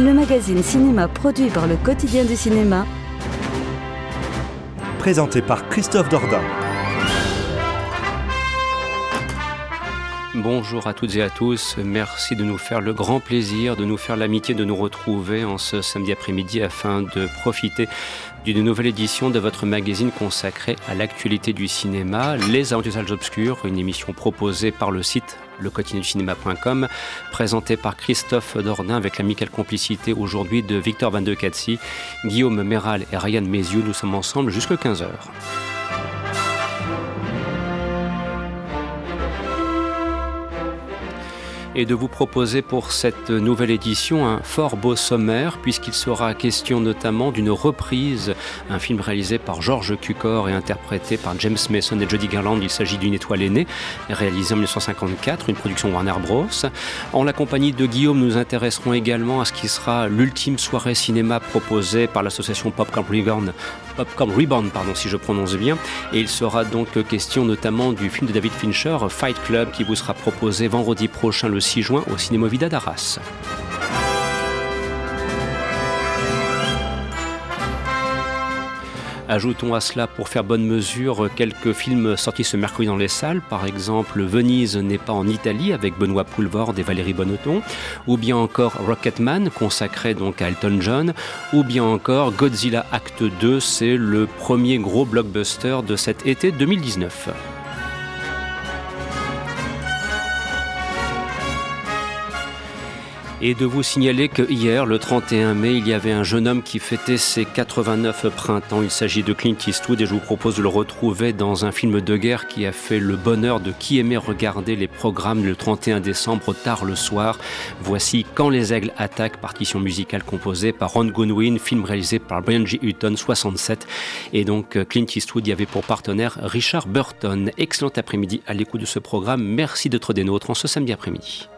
le magazine cinéma produit par le quotidien du cinéma. Présenté par Christophe Dordain. Bonjour à toutes et à tous, merci de nous faire le grand plaisir, de nous faire l'amitié de nous retrouver en ce samedi après-midi afin de profiter d'une nouvelle édition de votre magazine consacré à l'actualité du cinéma, Les Aventures Obscures, une émission proposée par le site cinéma.com, présentée par Christophe Dordain avec l'amicale complicité aujourd'hui de Victor Van de Guillaume Méral et Ryan Méziou. Nous sommes ensemble jusqu'à 15h. Et de vous proposer pour cette nouvelle édition un fort beau sommaire puisqu'il sera question notamment d'une reprise, un film réalisé par George Cukor et interprété par James Mason et Jody Garland. Il s'agit d'une étoile aînée, réalisée en 1954, une production Warner Bros. En la compagnie de Guillaume, nous intéresserons également à ce qui sera l'ultime soirée cinéma proposée par l'association Popcorn Reborn, Popcorn Reborn pardon, si je prononce bien. Et il sera donc question notamment du film de David Fincher, Fight Club, qui vous sera proposé vendredi prochain le 6 juin au Cinéma Vida d'Arras. Ajoutons à cela, pour faire bonne mesure, quelques films sortis ce mercredi dans les salles. Par exemple, Venise n'est pas en Italie avec Benoît Poulvord et Valérie Bonneton. Ou bien encore Rocketman, consacré donc à Elton John. Ou bien encore Godzilla Act 2, c'est le premier gros blockbuster de cet été 2019. Et de vous signaler que hier, le 31 mai, il y avait un jeune homme qui fêtait ses 89 printemps. Il s'agit de Clint Eastwood et je vous propose de le retrouver dans un film de guerre qui a fait le bonheur de qui aimait regarder les programmes le 31 décembre tard le soir. Voici Quand les aigles attaquent, partition musicale composée par Ron Goodwin, film réalisé par Brian G. Hutton 67. Et donc Clint Eastwood y avait pour partenaire Richard Burton. Excellent après-midi à l'écoute de ce programme. Merci d'être des nôtres en ce samedi après-midi.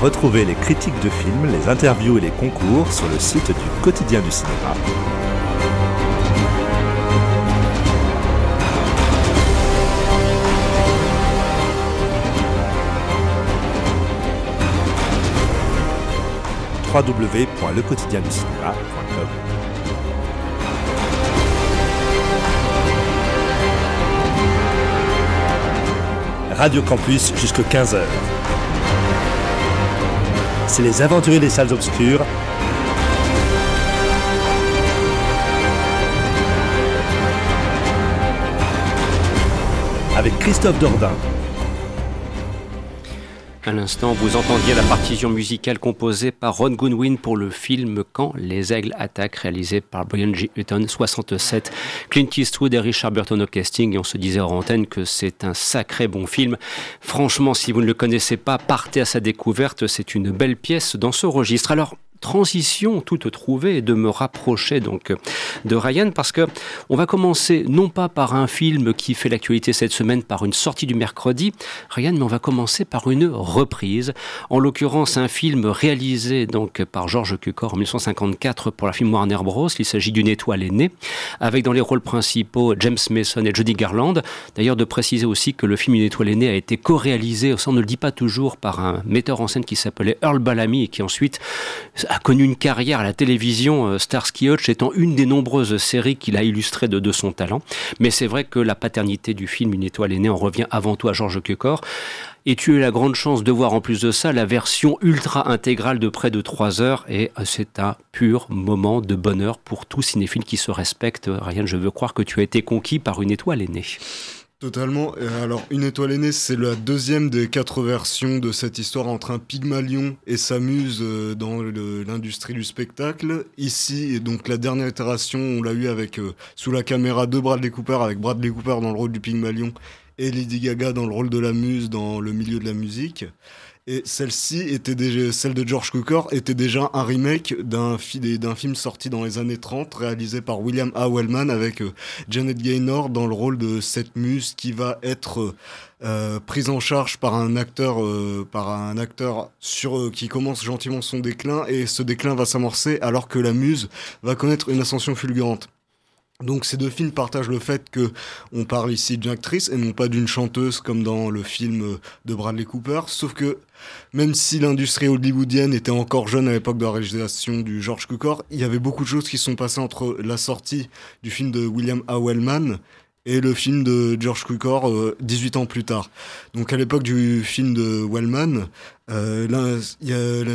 Retrouvez les critiques de films, les interviews et les concours sur le site du quotidien du cinéma. www.lequotidienducinéma.com Radio Campus jusqu'à 15h. C'est les aventuriers des salles obscures. Avec Christophe Dordain. À l'instant, vous entendiez la partition musicale composée par Ron Goodwin pour le film Quand les aigles attaquent, réalisé par Brian G. Hutton, 67. Clint Eastwood et Richard Burton au casting, et on se disait en antenne que c'est un sacré bon film. Franchement, si vous ne le connaissez pas, partez à sa découverte, c'est une belle pièce dans ce registre. Alors, transition toute trouvée de me rapprocher donc de Ryan parce que on va commencer non pas par un film qui fait l'actualité cette semaine par une sortie du mercredi Ryan mais on va commencer par une reprise. En l'occurrence un film réalisé donc par George Cukor en 1954 pour la film Warner Bros. Il s'agit d'une étoile aînée avec dans les rôles principaux James Mason et Judy Garland. D'ailleurs de préciser aussi que le film Une étoile aînée a été co-réalisé on ne le dit pas toujours par un metteur en scène qui s'appelait Earl Bellamy et qui ensuite a connu une carrière à la télévision, euh, Starsky Hutch étant une des nombreuses séries qu'il a illustrées de, de son talent. Mais c'est vrai que la paternité du film Une étoile aînée en revient avant tout à Georges Cukor. Et tu as eu la grande chance de voir en plus de ça la version ultra intégrale de près de 3 heures. Et euh, c'est un pur moment de bonheur pour tout cinéphile qui se respecte. Ryan, je veux croire que tu as été conquis par une étoile aînée. Totalement. Alors, Une étoile aînée, c'est la deuxième des quatre versions de cette histoire entre un Pygmalion et sa muse euh, dans l'industrie du spectacle. Ici, donc la dernière itération, on l'a eu avec euh, sous la caméra de Bradley Cooper, avec Bradley Cooper dans le rôle du Pygmalion et Lady Gaga dans le rôle de la muse dans le milieu de la musique. Et celle-ci était déjà, celle de George Cukor était déjà un remake d'un film sorti dans les années 30, réalisé par William A. Wellman avec euh, Janet Gaynor dans le rôle de cette muse qui va être euh, prise en charge par un acteur, euh, par un acteur sur, euh, qui commence gentiment son déclin et ce déclin va s'amorcer alors que la muse va connaître une ascension fulgurante. Donc ces deux films partagent le fait que on parle ici d'une actrice et non pas d'une chanteuse comme dans le film de Bradley Cooper, sauf que même si l'industrie hollywoodienne était encore jeune à l'époque de la réalisation du George Cukor, il y avait beaucoup de choses qui sont passées entre la sortie du film de William A. Wellman et le film de George Cukor euh, 18 ans plus tard. Donc à l'époque du film de Wellman, euh,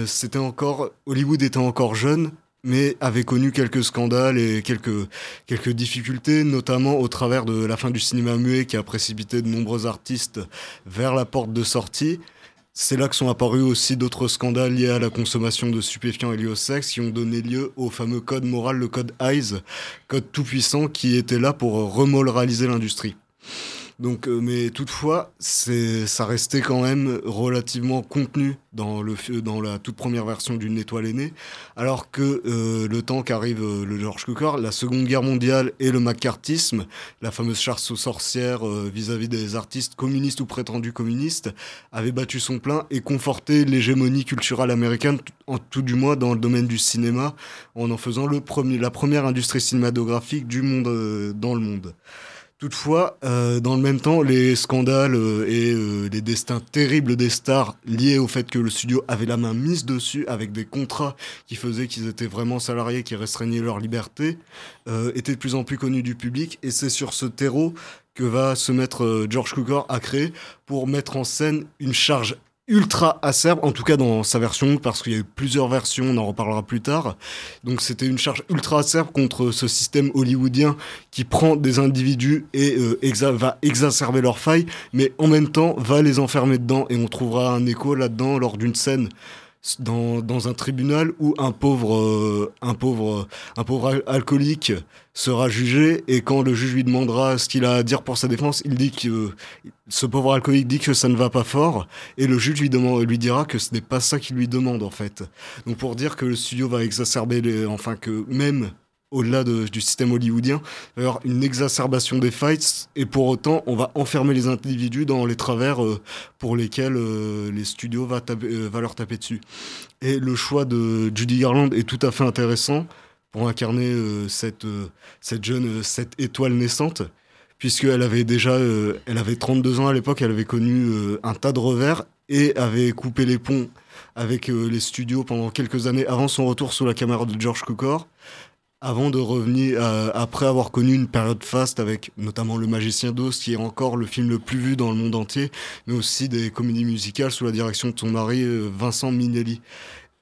c'était encore Hollywood était encore jeune mais avait connu quelques scandales et quelques, quelques difficultés, notamment au travers de la fin du cinéma muet qui a précipité de nombreux artistes vers la porte de sortie. C'est là que sont apparus aussi d'autres scandales liés à la consommation de stupéfiants et liés au sexe qui ont donné lieu au fameux code moral, le code EYES, code tout puissant qui était là pour remoraliser l'industrie. Donc, euh, mais toutefois, c'est, ça restait quand même relativement contenu dans, le, dans la toute première version d'une étoile aînée, alors que euh, le temps qu'arrive euh, le George Cukor, la Seconde Guerre mondiale et le macartisme, la fameuse chasse aux sorcières euh, vis-à-vis des artistes communistes ou prétendus communistes, avait battu son plein et conforté l'hégémonie culturelle américaine, en tout du moins dans le domaine du cinéma, en en faisant le premier, la première industrie cinématographique du monde euh, dans le monde. Toutefois, euh, dans le même temps, les scandales euh, et euh, les destins terribles des stars liés au fait que le studio avait la main mise dessus avec des contrats qui faisaient qu'ils étaient vraiment salariés, qui restreignaient leur liberté, étaient de plus en plus connus du public. Et c'est sur ce terreau que va se mettre George Cukor à créer pour mettre en scène une charge ultra acerbe, en tout cas dans sa version, parce qu'il y a eu plusieurs versions, on en reparlera plus tard. Donc c'était une charge ultra acerbe contre ce système hollywoodien qui prend des individus et euh, va exacerber leurs failles, mais en même temps va les enfermer dedans, et on trouvera un écho là-dedans lors d'une scène dans, un tribunal où un pauvre, euh, un pauvre, un pauvre al alcoolique sera jugé et quand le juge lui demandera ce qu'il a à dire pour sa défense, il dit que ce pauvre alcoolique dit que ça ne va pas fort et le juge lui, demande, lui dira que ce n'est pas ça qu'il lui demande en fait. Donc pour dire que le studio va exacerber, les, enfin que même au-delà du système hollywoodien, avoir une exacerbation des fights, et pour autant, on va enfermer les individus dans les travers euh, pour lesquels euh, les studios euh, va, leur taper dessus. Et le choix de Judy Garland est tout à fait intéressant pour incarner cette, cette jeune, cette étoile naissante, puisqu'elle avait déjà, elle avait 32 ans à l'époque, elle avait connu un tas de revers et avait coupé les ponts avec les studios pendant quelques années avant son retour sous la caméra de George Cukor avant de revenir, euh, après avoir connu une période faste avec notamment Le Magicien d'Oz, qui est encore le film le plus vu dans le monde entier, mais aussi des comédies musicales sous la direction de son mari euh, Vincent Minelli.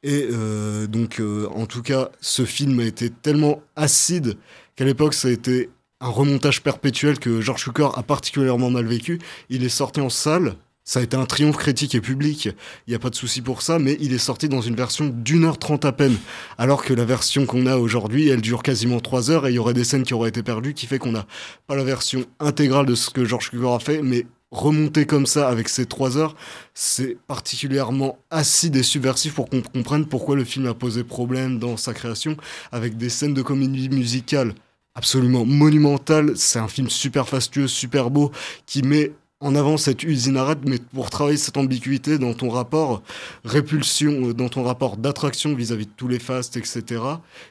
Et euh, donc, en tout cas, ce film a été tellement acide qu'à l'époque, ça a été un remontage perpétuel que George Cukor a particulièrement mal vécu. Il est sorti en salle ça a été un triomphe critique et public, il n'y a pas de souci pour ça, mais il est sorti dans une version d'une heure trente à peine. Alors que la version qu'on a aujourd'hui, elle dure quasiment trois heures et il y aurait des scènes qui auraient été perdues, qui fait qu'on n'a pas la version intégrale de ce que George Cukor a fait, mais remonter comme ça avec ces trois heures, c'est particulièrement acide et subversif pour qu'on comprenne pourquoi le film a posé problème dans sa création, avec des scènes de comédie musicale absolument monumentales. C'est un film super fastueux, super beau, qui met en avant cette usine arrête, mais pour travailler cette ambiguïté dans ton rapport répulsion, euh, dans ton rapport d'attraction vis-à-vis de tous les fastes, etc.,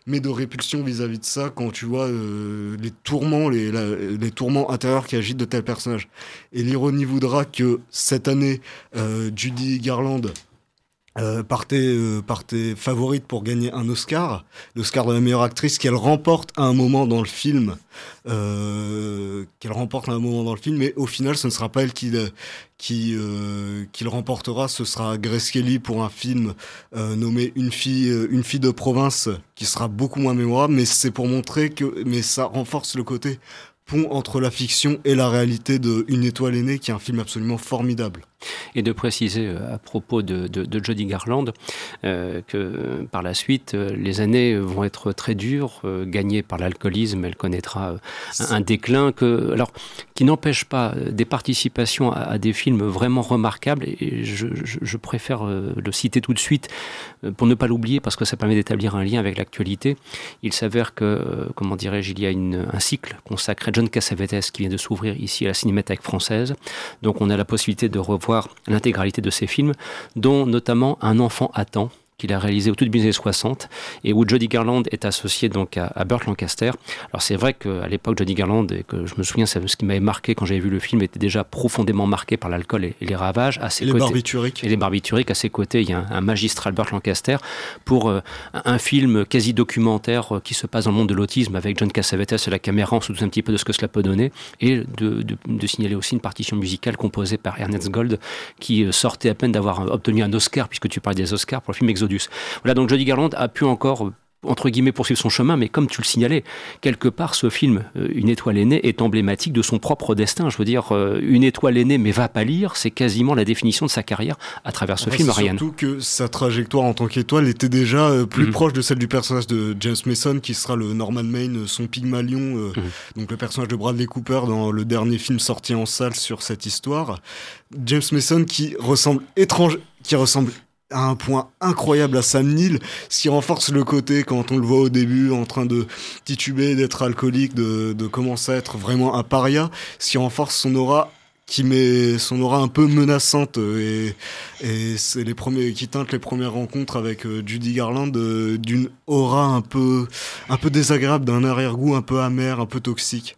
mais de répulsion vis-à-vis de ça quand tu vois euh, les tourments, les, les tourments intérieurs qui agitent de tel personnage. Et l'ironie voudra que cette année, euh, Judy Garland euh, partait, euh, favorite pour gagner un Oscar, l'Oscar de la meilleure actrice qu'elle remporte à un moment dans le film, euh, qu'elle remporte à un moment dans le film, mais au final ce ne sera pas elle qui, qui, euh, qui le remportera, ce sera Grace Kelly pour un film euh, nommé Une fille, une fille de province, qui sera beaucoup moins mémorable, mais c'est pour montrer que, mais ça renforce le côté pont entre la fiction et la réalité de Une étoile aînée, qui est un film absolument formidable et de préciser euh, à propos de, de, Jody Garland euh, que par la suite, euh, les années vont être très dures, gagnées par l'alcoolisme, elle connaîtra un, déclin alors, qui n'empêche pas des participations à, des films vraiment remarquables, et je, préfère le citer tout de suite pour ne pas l'oublier, parce que ça permet d'établir un lien avec l'actualité. Il s'avère que, comment dirais-je, il y a un cycle consacré à John Cassavetes qui vient de s'ouvrir ici à la Cinémathèque française, donc on a la possibilité de revoir l'intégralité de ses films, dont notamment Un enfant attend, qu'il a réalisé au tout début des années 60 et où Jody Garland est associé donc à, Burt Lancaster. Alors c'est vrai qu'à l'époque Jody Garland et que je me souviens ce qui m'avait marqué quand j'avais vu le film était déjà profondément marqué par l'alcool et, les ravages. À ses et côtés, les barbituriques. Et les barbituriques à ses côtés il y a un, magistral Burt Lancaster pour euh, un film quasi documentaire euh, qui se passe dans le monde de l'autisme avec John Cassavetes et la caméra on se doute un petit peu de ce que cela peut donner et de, de signaler aussi une partition musicale composée par Ernest Gold qui euh, sortait à peine d'avoir obtenu un Oscar puisque tu parles des Oscars pour le film Exodus voilà, donc Jody Garland a pu encore entre guillemets poursuivre son chemin, mais comme tu le signalais, quelque part ce film, euh, Une étoile aînée, est emblématique de son propre destin. Je veux dire, euh, Une étoile aînée mais va pas lire, c'est quasiment la définition de sa carrière à travers ce film, Ryan. Surtout que sa trajectoire en tant qu'étoile était déjà euh, plus mhm. proche de celle du personnage de James Mason, qui sera le Norman Maine, son Pygmalion, mhm. donc le personnage de Bradley Cooper dans le dernier film sorti en salle sur cette histoire. James Mason qui ressemble étrange, qui ressemble à un point incroyable à Sam Neill, ce qui renforce le côté quand on le voit au début en train de tituber, d'être alcoolique, de, commencer à être vraiment un paria, ce qui renforce son aura qui met son aura un peu menaçante. Et, c'est les premiers qui teintent les premières rencontres avec euh, Judy Garland euh, d'une aura un peu un peu désagréable d'un arrière-goût un peu amer un peu toxique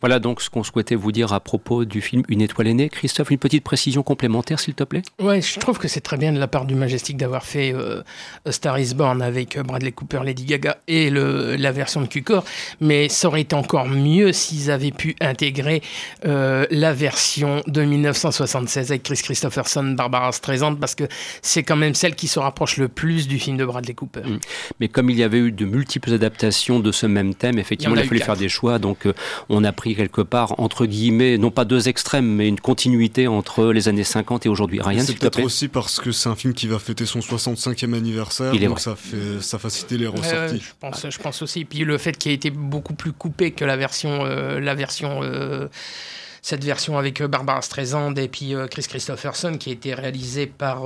voilà donc ce qu'on souhaitait vous dire à propos du film Une étoile aînée. Christophe, une petite précision complémentaire, s'il te plaît? Ouais, je trouve que c'est très bien de la part du Majestic d'avoir fait euh, Star is Born avec euh, Bradley Cooper, Lady Gaga et le, la version de Q-Core, mais ça aurait été encore mieux s'ils avaient pu intégrer euh, la version de 1976 avec Chris Christopherson, Barbara Streisand, parce que c'est quand même celle qui se rapproche le plus du film de Bradley Cooper. Mm. Mais comme il y avait eu de multiples adaptations de ce même thème, effectivement, il, a, fallu faire des choix, donc on a pris quelque part, entre guillemets, non pas deux extrêmes, mais une continuité entre les années 50 et aujourd'hui. Rien, C'est peut-être aussi parce que c'est un film qui va fêter son 65e anniversaire, donc ça, fait, ça facilite les ressorties. je, pense, je pense aussi. Puis le fait qu'il ait été beaucoup plus coupé que la version. Euh, la version euh, cette version avec euh, Barbara Streisand et puis Chris Christopherson qui a été réalisée par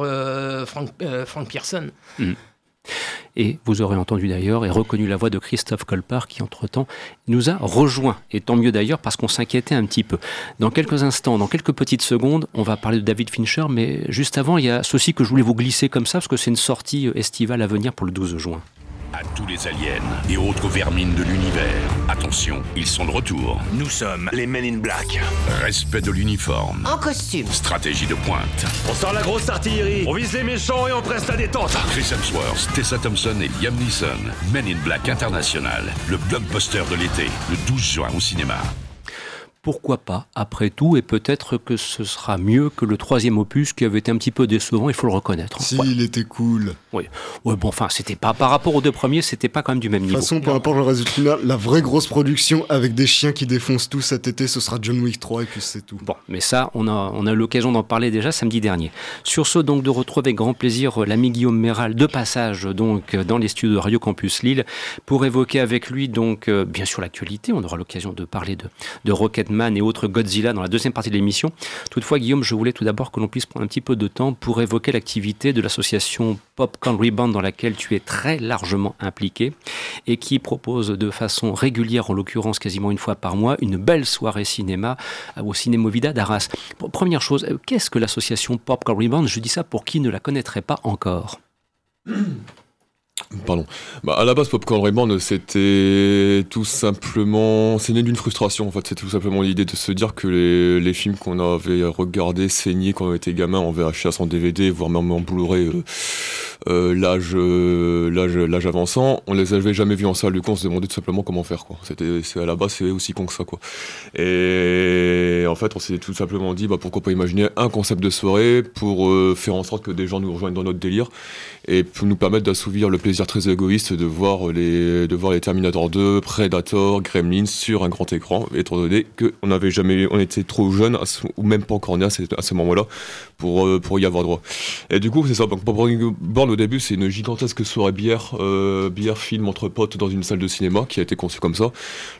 Frank, Frank Pearson. Mm. Et vous aurez entendu d'ailleurs et reconnu la voix de Christophe Colpart qui, entre-temps, nous a rejoint. Et tant mieux d'ailleurs parce qu'on s'inquiétait un petit peu. Dans quelques instants, dans quelques petites secondes, on va parler de David Fincher, mais juste avant, il y a ceci que je voulais vous glisser comme ça parce que c'est une sortie estivale à venir pour le 12 juin à tous les aliens et autres vermines de l'univers. Attention, ils sont de retour. Nous sommes les Men in Black. Respect de l'uniforme. En costume. Stratégie de pointe. On sort la grosse artillerie. On vise les méchants et on presse la détente. Chris Hemsworth, Tessa Thompson et Liam Neeson. Men in Black International. Le blockbuster de l'été. Le 12 juin au cinéma pourquoi pas, après tout, et peut-être que ce sera mieux que le troisième opus qui avait été un petit peu décevant, il faut le reconnaître. Si, il était cool. Oui, ouais, bon, enfin, c'était pas par rapport aux deux premiers, c'était pas quand même du même niveau. De toute façon, par rapport au résultat final, la vraie grosse production avec des chiens qui défoncent tout cet été, ce sera John Wick 3 et puis c'est tout. Bon, mais ça, on a, on a eu l'occasion d'en parler déjà samedi dernier. Sur ce, donc, de retrouver avec grand plaisir l'ami Guillaume Méral de passage, donc, dans les studios de Radio Campus Lille, pour évoquer avec lui, donc, euh, bien sûr, l'actualité. On aura l'occasion de parler de, de Rocketman et autres Godzilla dans la deuxième partie de l'émission. Toutefois, Guillaume, je voulais tout d'abord que l'on puisse prendre un petit peu de temps pour évoquer l'activité de l'association Popcorn Rebound dans laquelle tu es très largement impliqué et qui propose de façon régulière, en l'occurrence quasiment une fois par mois, une belle soirée cinéma au Cinémovida d'Arras. Première chose, qu'est-ce que l'association Popcorn Rebound? Je dis ça pour qui ne la connaîtrait pas encore. Pardon. Bah, à la base, Popcorn Rayman, c'était tout simplement. C'est né d'une frustration, en fait. C'était tout simplement l'idée de se dire que les, films qu'on avait regardés, saignés quand on était gamin en VHS, en DVD, voire même en Blu-ray, euh, l'âge, euh, l'âge, l'âge avançant, on les avait jamais vus en salle. Du coup, on se demandait tout simplement comment faire. C'était, à la base, c'est aussi con que ça, quoi. Et en fait, on s'est tout simplement dit, bah, pourquoi pas imaginer un concept de soirée pour faire en sorte que des gens nous rejoignent dans notre délire et pour nous permettre d'assouvir le plaisir très égoïste de voir les, de voir les Terminator 2, Predator, Gremlins sur un grand écran, étant donné qu'on n'avait jamais, on était trop jeunes, ou même pas encore nés à ce, moment-là, pour, euh, pour y avoir droit. Et du coup, c'est ça. Donc, Born au début, c'est une gigantesque soirée bière, euh, bière film entre potes dans une salle de cinéma qui a été conçue comme ça.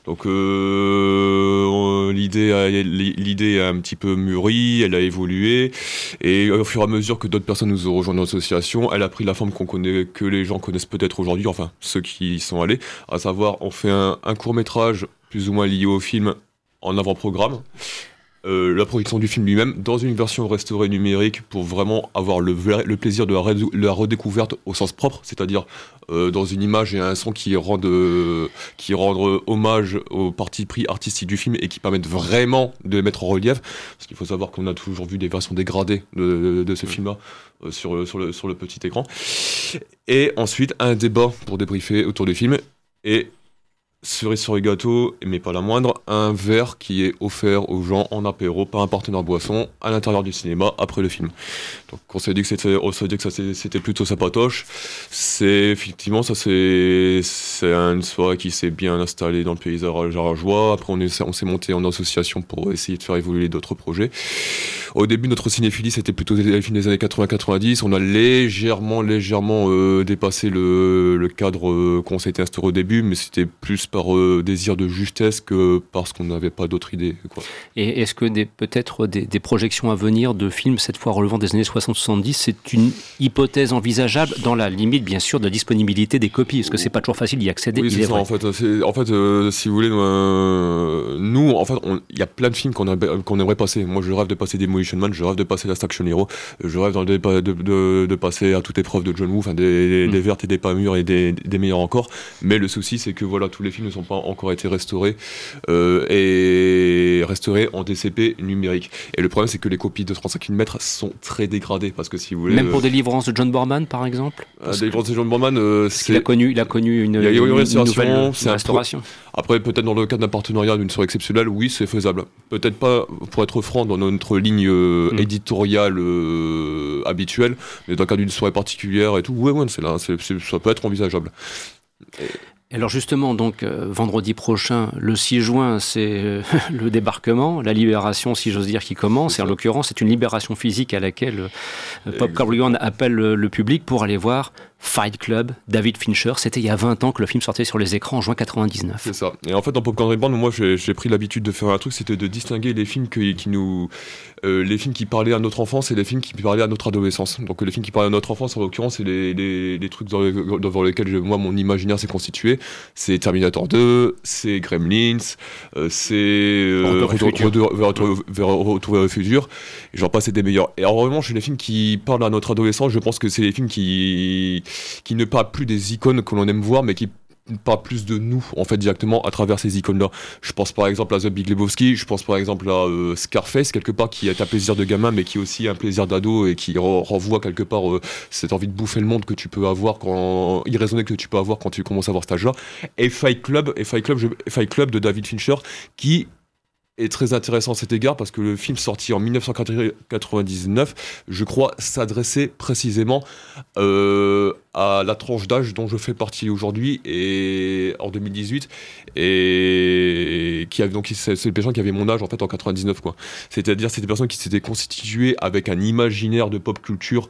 Donc, euh, l'idée a, l'idée a un petit peu mûri, elle a évolué, et au fur et à mesure que d'autres personnes nous ont rejoint dans l'association, elle a pris la forme qu'on connaît, que les gens connaissent peut-être aujourd'hui, enfin ceux qui y sont allés, à savoir on fait un court métrage plus ou moins lié au film en avant-programme. Euh, la production du film lui-même dans une version restaurée numérique pour vraiment avoir le, le plaisir de la, redécouverte au sens propre, c'est-à-dire euh, dans une image et un son qui rendent, qui rendent hommage au parti pris artistique du film et qui permettent vraiment de les mettre en relief. Parce qu'il faut savoir qu'on a toujours vu des versions dégradées de, de, ce film-là euh, sur, sur, le, sur le petit écran. Et ensuite, un débat pour débriefer autour du film. Et cerise sur le gâteau, mais pas la moindre, un verre qui est offert aux gens en apéro par un partenaire boisson à l'intérieur du cinéma après le film. Donc on s'est dit que c'était, on s'est dit que c'était plutôt sympatoche. C'est effectivement ça c'est c'est une soirée qui s'est bien installée dans le paysage joie Après on, est, on s'est monté en association pour essayer de faire évoluer d'autres projets. Au début notre cinéphilie c'était plutôt les films des années 80-90. On a légèrement légèrement euh, dépassé le, le cadre euh, qu'on s'était instauré au début, mais c'était plus par euh, désir de justesse que parce qu'on n'avait pas d'autres idées. Quoi. Et est-ce que peut-être des, projections à venir de films, cette fois relevant des années 60-70, c'est une hypothèse envisageable dans la limite, bien sûr, de la disponibilité des copies Parce que c'est pas toujours facile d'y accéder. Oui, c'est ça, en fait. En fait si vous voulez, nous, en fait, il y a plein de films qu'on qu'on aimerait passer. Moi, je rêve de passer Demolition Man, je rêve de passer Last Action Hero, je rêve de, de, de, passer à toute épreuve de John Woo, enfin, des, des, mm. vertes et des pas mûres et des, des meilleurs encore. Mais le souci, c'est que voilà, tous les films ne sont pas encore été restaurés euh, et restaurés en DCP numérique. Et le problème, c'est que les copies de 35 mm sont très dégradées parce que si vous voulez. Même pour euh, Délivrance de John Borman, par exemple. Euh, Délivrance de John Borman, c'est. Il a connu, il a connu une, il une, restauration. C'est restauration. Après, peut-être dans le cadre d'un partenariat d'une soirée exceptionnelle, oui, c'est faisable. Peut-être pas, pour être franc, dans notre ligne hmm. éditoriale habituelle, mais dans le cadre d'une soirée particulière et tout, ouais, ouais, c'est là, ça peut être envisageable. Alors justement, donc euh, vendredi prochain, le 6 juin, c'est euh, le débarquement, la libération, si j'ose dire, qui commence. Et en l'occurrence, c'est une libération physique à laquelle euh, Popcorn appelle le public pour aller voir Fight Club, David Fincher. C'était il y a 20 ans que le film sortait sur les écrans en juin 99. C'est ça. Et en fait, dans Popcorn Reborn, moi, j'ai pris l'habitude de faire un truc, c'était de distinguer les films qui, qui nous, euh, les films qui parlaient à notre enfance et les films qui parlaient à notre adolescence. Donc les films qui parlaient à notre enfance, en l'occurrence, c'est les, les, trucs dans, lesquels moi, mon imaginaire s'est constitué. C'est Terminator 2, c'est Gremlins, euh, c'est euh, Retour vers le futur. J'en passe des meilleurs. Et en revanche, les films qui parlent à notre adolescence, je pense que c'est les films qui qui ne parlent plus des icônes que l'on aime voir, mais qui parlent plus de nous en fait directement à travers ces icônes là je pense par exemple à The Big Lebowski je pense par exemple à euh, Scarface quelque part qui est un plaisir de gamin mais qui est aussi un plaisir d'ado et qui renvoie quelque part euh, cette envie de bouffer le monde que tu peux avoir quand que tu peux avoir quand tu commences à voir cet âge là et Fight Club et Fight Club Fight Club de David Fincher qui est très intéressant à cet égard parce que le film sorti en 1999, je crois, s'adressait précisément euh, à la tranche d'âge dont je fais partie aujourd'hui et en 2018 et qui avait donc c'est les personnes qui avaient mon âge en fait en 99 quoi. C'est-à-dire c'est des personnes qui s'étaient constituées avec un imaginaire de pop culture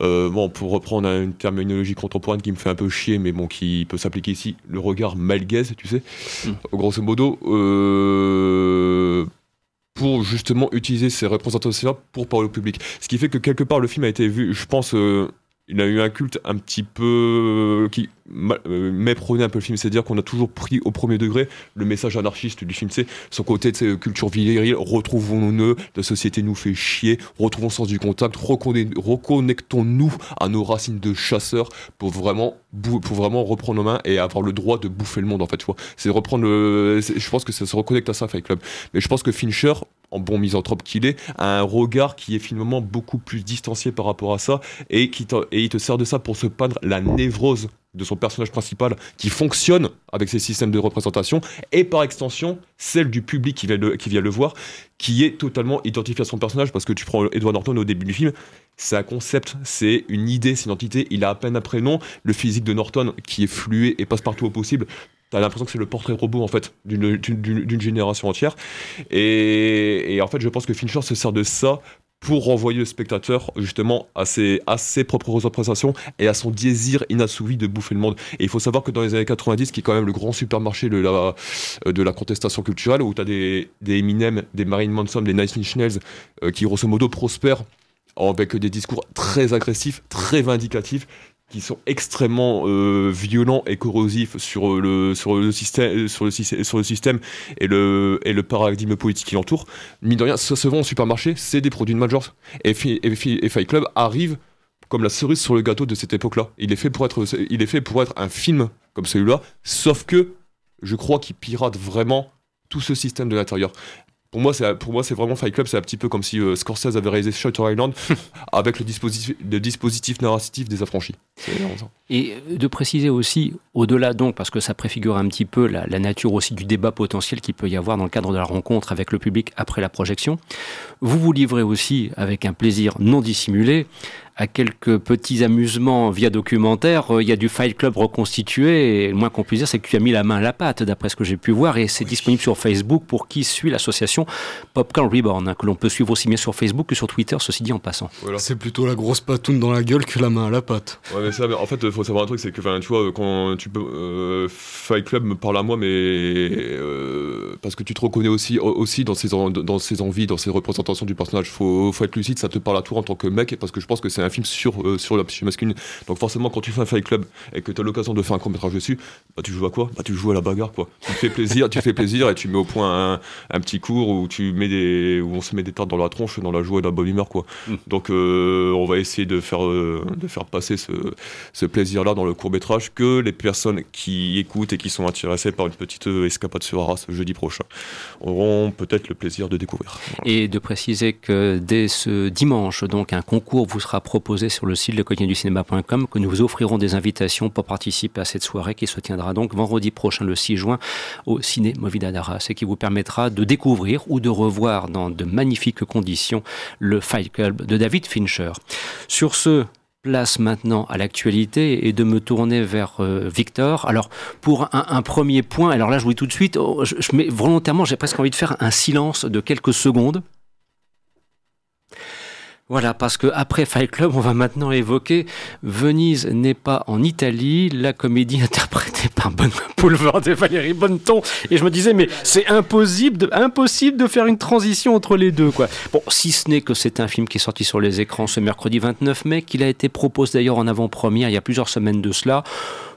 euh, bon, pour reprendre une terminologie contemporaine qui me fait un peu chier, mais bon, qui peut s'appliquer ici, le regard malgaise, tu sais, mm. grosso modo, euh, pour justement utiliser ces représentations pour parler au public. Ce qui fait que quelque part, le film a été vu, je pense, euh, il a eu un culte un petit peu qui euh, méprenait un peu le film, c'est-à-dire qu'on a toujours pris au premier degré le message anarchiste du film, c'est son côté de culture virile, retrouvons-nous, la société nous fait chier, retrouvons le sens du contact, reconnectons-nous à nos racines de chasseurs pour vraiment, pour vraiment reprendre nos mains et avoir le droit de bouffer le monde en fait, tu vois. C'est reprendre le, je pense que ça se reconnecte à ça, Fight Club. Mais je pense que Fincher, en bon misanthrope qu'il est, a un regard qui est finalement beaucoup plus distancié par rapport à ça et, qui et il te sert de ça pour se peindre la névrose de son personnage principal qui fonctionne avec ses systèmes de représentation. Et par extension celle du public qui vient le, voir qui est totalement identifié à son personnage. Parce que tu prends Edward Norton au début du film c'est un concept, c'est une idée, c'est une entité, il a à peine un prénom, le physique de Norton qui est flué et passe partout au possible, t'as l'impression que c'est le portrait robot en fait d'une génération entière. Et, et, en fait je pense que Fincher se sert de ça pour renvoyer le spectateur justement à ses, propres représentations et à son désir inassouvi de bouffer le monde. Et il faut savoir que dans les années 90, qui est quand même le grand supermarché de la, la contestation culturelle, où tu as des, Eminem, des Marine Manson, des Nice Inch euh, qui grosso modo prospèrent avec des discours très agressifs, très vindicatifs, qui sont extrêmement euh, violents et corrosifs sur le, sur le, système, sur le, sur le système et le, et le paradigme politique qui l'entoure. Mine de rien, ça se vend au supermarché, c'est des produits de Majors. Et, et, Fight Club arrive comme la cerise sur le gâteau de cette époque-là. Il, est fait pour être, il est fait pour être un film comme celui-là, sauf que je crois qu'il pirate vraiment tout ce système de l'intérieur pour moi, c'est pour moi c'est vraiment Fight Club, c'est un petit peu comme si euh, Scorsese avait réalisé Shutter Island avec le dispositif, le dispositif narratif des affranchis. Et de préciser aussi, au-delà donc, parce que ça préfigure un petit peu la, la, nature aussi du débat potentiel qu'il peut y avoir dans le cadre de la rencontre avec le public après la projection, vous vous livrez aussi avec un plaisir non dissimulé à quelques petits amusements via documentaire. Euh, il y a du Fight Club reconstitué et le moins qu'on puisse dire, c'est que tu as mis la main à la pâte, d'après ce que j'ai pu voir, et c'est disponible sur Facebook pour qui suit l'association Popcorn Reborn, hein, que l'on peut suivre aussi bien sur Facebook que sur Twitter, ceci dit en passant. Voilà. C'est plutôt la grosse patoune dans la gueule que la main à la pâte. Ouais, mais ça, en fait, il faut savoir un truc, c'est que, tu vois, quand tu peux. Euh, Fight Club me parle à moi, mais. Euh, parce que tu te reconnais aussi, aussi dans, ses dans ses envies, dans ses représentations du personnage. Faut, faut être lucide, ça te parle à toi en tant que mec, parce que je pense que c'est un film sur, euh, sur la psyché masculine. Donc forcément, quand tu fais un Fight Club et que tu as l'occasion de faire un court métrage dessus, bah, tu joues à quoi? Bah, Tu joues à la bagarre, quoi. Tu fais plaisir, tu fais plaisir et tu mets au point un, un, petit cours où, tu mets des, où on se met des tartes dans la tronche, dans la joie et dans la bonne humeur, quoi. Mm. Donc euh, on va essayer de faire, euh, de faire passer ce, ce plaisir-là dans le court métrage que les personnes qui écoutent et qui sont intéressées par une petite escapade sur Arras jeudi prochain auront peut-être le plaisir de découvrir. Et de préciser que dès ce dimanche, donc un concours vous sera proposé sur le site du cinéma.com que nous vous offrirons des invitations pour participer à cette soirée qui se tiendra donc vendredi prochain le 6 juin au Ciné Movida d'Arras et qui vous permettra de découvrir ou de revoir dans de magnifiques conditions le Fight Club de David Fincher. Sur ce, place maintenant à l'actualité et de me tourner vers euh, Victor. Alors, pour un, premier point, alors là, je vous dis tout de suite, oh, je mets volontairement, j'ai presque envie de faire un silence de quelques secondes voilà, parce que après Fight Club, on va maintenant évoquer Venise n'est pas en Italie, la comédie interprétée par Bon Poulvord et Valérie Bonneton. Et je me disais, mais c'est impossible de, impossible de faire une transition entre les deux, quoi. Bon, si ce n'est que c'est un film qui est sorti sur les écrans ce mercredi 29 mai, qu'il a été proposé d'ailleurs en avant-première il y a plusieurs semaines de cela.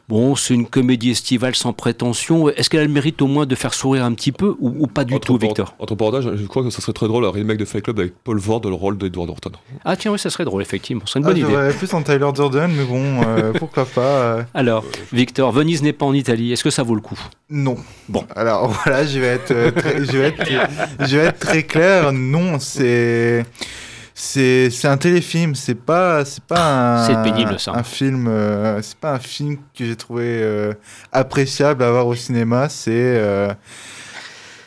Bon, c'est une comédie estivale sans prétention. Est-ce qu'elle a le mérite au moins de faire sourire un petit peu ou, pas du tout, Victor Entre parenthèses, je crois que ça serait très drôle un remake de Fight Club avec Paul Vord dans le rôle d'Edward Norton. Ah tiens, oui, ça serait drôle, effectivement. C'est une bonne ah, idée. plus en Tyler Durden, mais bon, euh, pourquoi pas. Euh. Alors, Victor, Venise n'est pas en Italie. Est-ce que ça vaut le coup? Non. Bon. Alors voilà, je vais être, euh, je vais être, je vais être très clair. Non, c'est c'est c'est un téléfilm c'est pas c'est pas un, pénible, ça. un film euh, c'est pas un film que j'ai trouvé euh, appréciable à voir au cinéma c'est euh,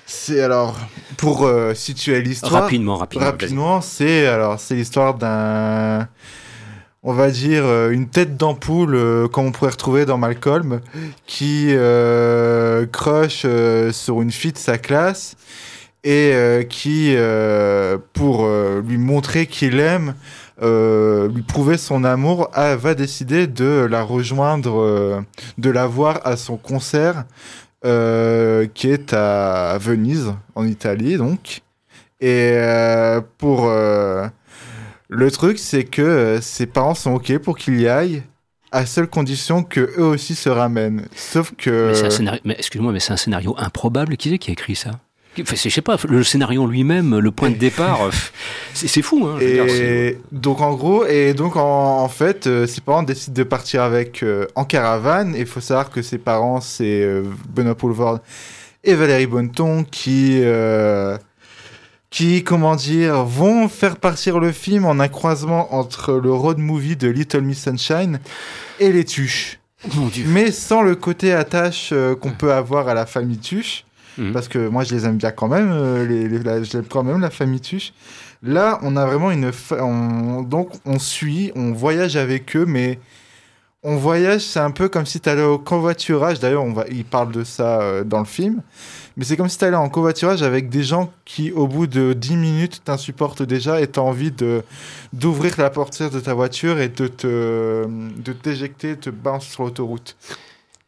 c'est alors pour situer l'histoire. Rapidement rapidement rapidement c'est alors c'est l'histoire d'un on va dire une tête d'ampoule comme on pourrait retrouver dans Malcolm qui crush sur une fille de sa classe et euh, qui, euh, pour euh, lui montrer qu'il aime, lui prouver son amour, va décider de la rejoindre, de la voir à son concert qui est à Venise, en Italie, donc. Et pour le truc, c'est que ses parents sont ok pour qu'il y aille à seule condition que eux aussi se ramènent. Sauf que. Mais, excuse-moi, mais c'est un scénario improbable. Qui c'est qui a écrit ça je sais pas, le scénario lui-même, le point de départ, euh, c'est fou. Hein, et donc en gros, et donc en, fait, euh, ses parents décident de partir avec euh, en caravane. Et il faut savoir que ses parents, c'est Benoît Poulvord et Valérie Bonneton qui qui, comment dire, vont faire partir le film en un croisement entre le road movie de Little Miss Sunshine et les Tuches. Mais sans le côté attache qu'on peut avoir à la famille Tuche. Mhm. parce que moi je les aime bien quand même, euh, les, j'aime quand même la famille Tuche. Là, on a vraiment une. donc, on suit, on voyage avec eux, mais on voyage, c'est un peu comme si tu allais au covoiturage. D'ailleurs, va, il parle de ça euh, dans le film. Mais c'est comme si tu allais en covoiturage avec des gens qui, au bout de 10 minutes, t'insupportent déjà et tu as envie de, d'ouvrir la portière de ta voiture et de, te, de t'éjecter, te balancer sur l'autoroute.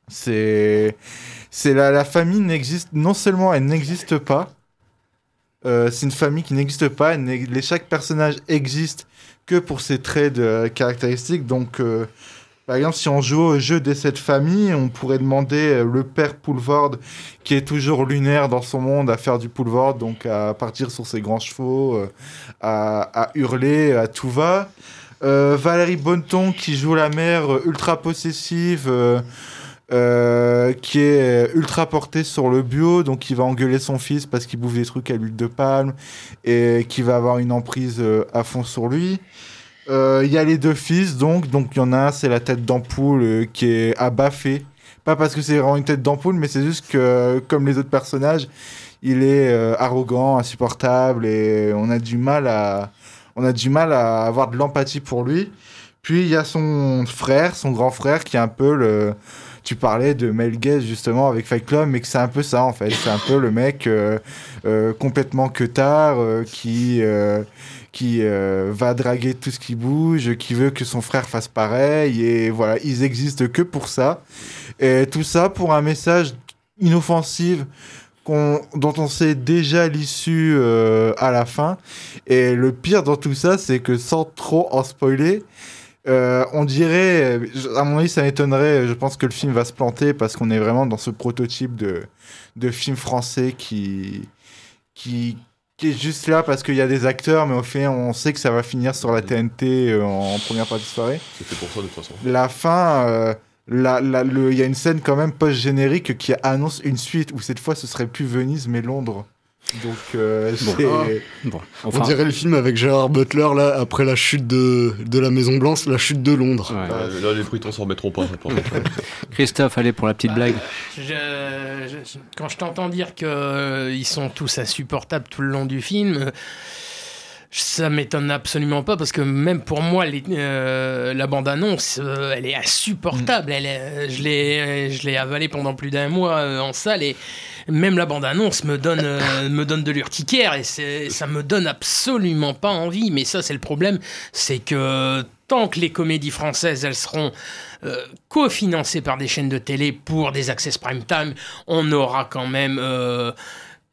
C'est c'est la, famille n'existe non seulement elle n'existe pas, euh, c'est une famille qui n'existe pas. Chaque personnage existe que pour ses traits de caractéristiques. Donc, euh, par exemple, si on joue au jeu de cette famille, on pourrait demander euh, le père Poulvord, qui est toujours lunaire dans son monde, à faire du Poulvord, donc à partir sur ses grands chevaux, à, à, hurler, à tout va. Valérie Bonneton, qui joue la mère ultra possessive euh, qui est ultra porté sur le bio, donc il va engueuler son fils parce qu'il bouffe des trucs à l'huile de palme et qui va avoir une emprise euh, à fond sur lui. Euh, il y a les deux fils, donc donc il y en a un, c'est la tête d'ampoule qui est abaffé. Pas parce que c'est vraiment une tête d'ampoule, mais c'est juste que, comme les autres personnages, il est arrogant, insupportable et on a du mal à, on a du mal à avoir de l'empathie pour lui. Puis il y a son frère, son grand frère, qui est un peu le, tu parlais de Mel Guest justement avec Fight Club, mais que c'est un peu ça en fait. C'est un peu le mec euh, euh, complètement que tard euh, qui qui va draguer tout ce qui bouge, qui veut que son frère fasse pareil, et voilà, ils existent que pour ça. Et tout ça pour un message inoffensif dont on sait déjà l'issue à la fin. Et le pire dans tout ça, c'est que sans trop en spoiler, euh, on dirait, à mon avis, ça m'étonnerait. Je pense que le film va se planter parce qu'on est vraiment dans ce prototype de, de film français qui, qui, est juste là parce qu'il y a des acteurs, mais au fait, on sait que ça va finir sur la TNT euh, en première partie de soirée. C'est pour ça, de toute façon. La fin. Euh, il y a une scène quand même post-générique qui annonce une suite où cette fois ce serait plus Venise mais Londres. Donc, euh, bon. on dirait le film avec Gérard Butler là après la chute de, de la Maison Blanche, la chute de Londres. là, les Britons s'en remettront pas. Christophe, allez pour la petite blague. quand je t'entends dire qu'ils sont tous insupportables tout le long du film. Ça m'étonne absolument pas parce que même pour moi, les, euh, la bande-annonce, euh, elle est insupportable. Elle est- je l'ai, je l'ai avalée pendant plus d'un mois euh, en salle et même la bande-annonce me donne, euh, me donne de l'urticaire et c'est, ça me donne absolument pas envie. Mais ça, c'est le problème, c'est que tant que les comédies françaises, elles seront euh, cofinancées par des chaînes de télé pour des access prime time, on aura quand même. euh,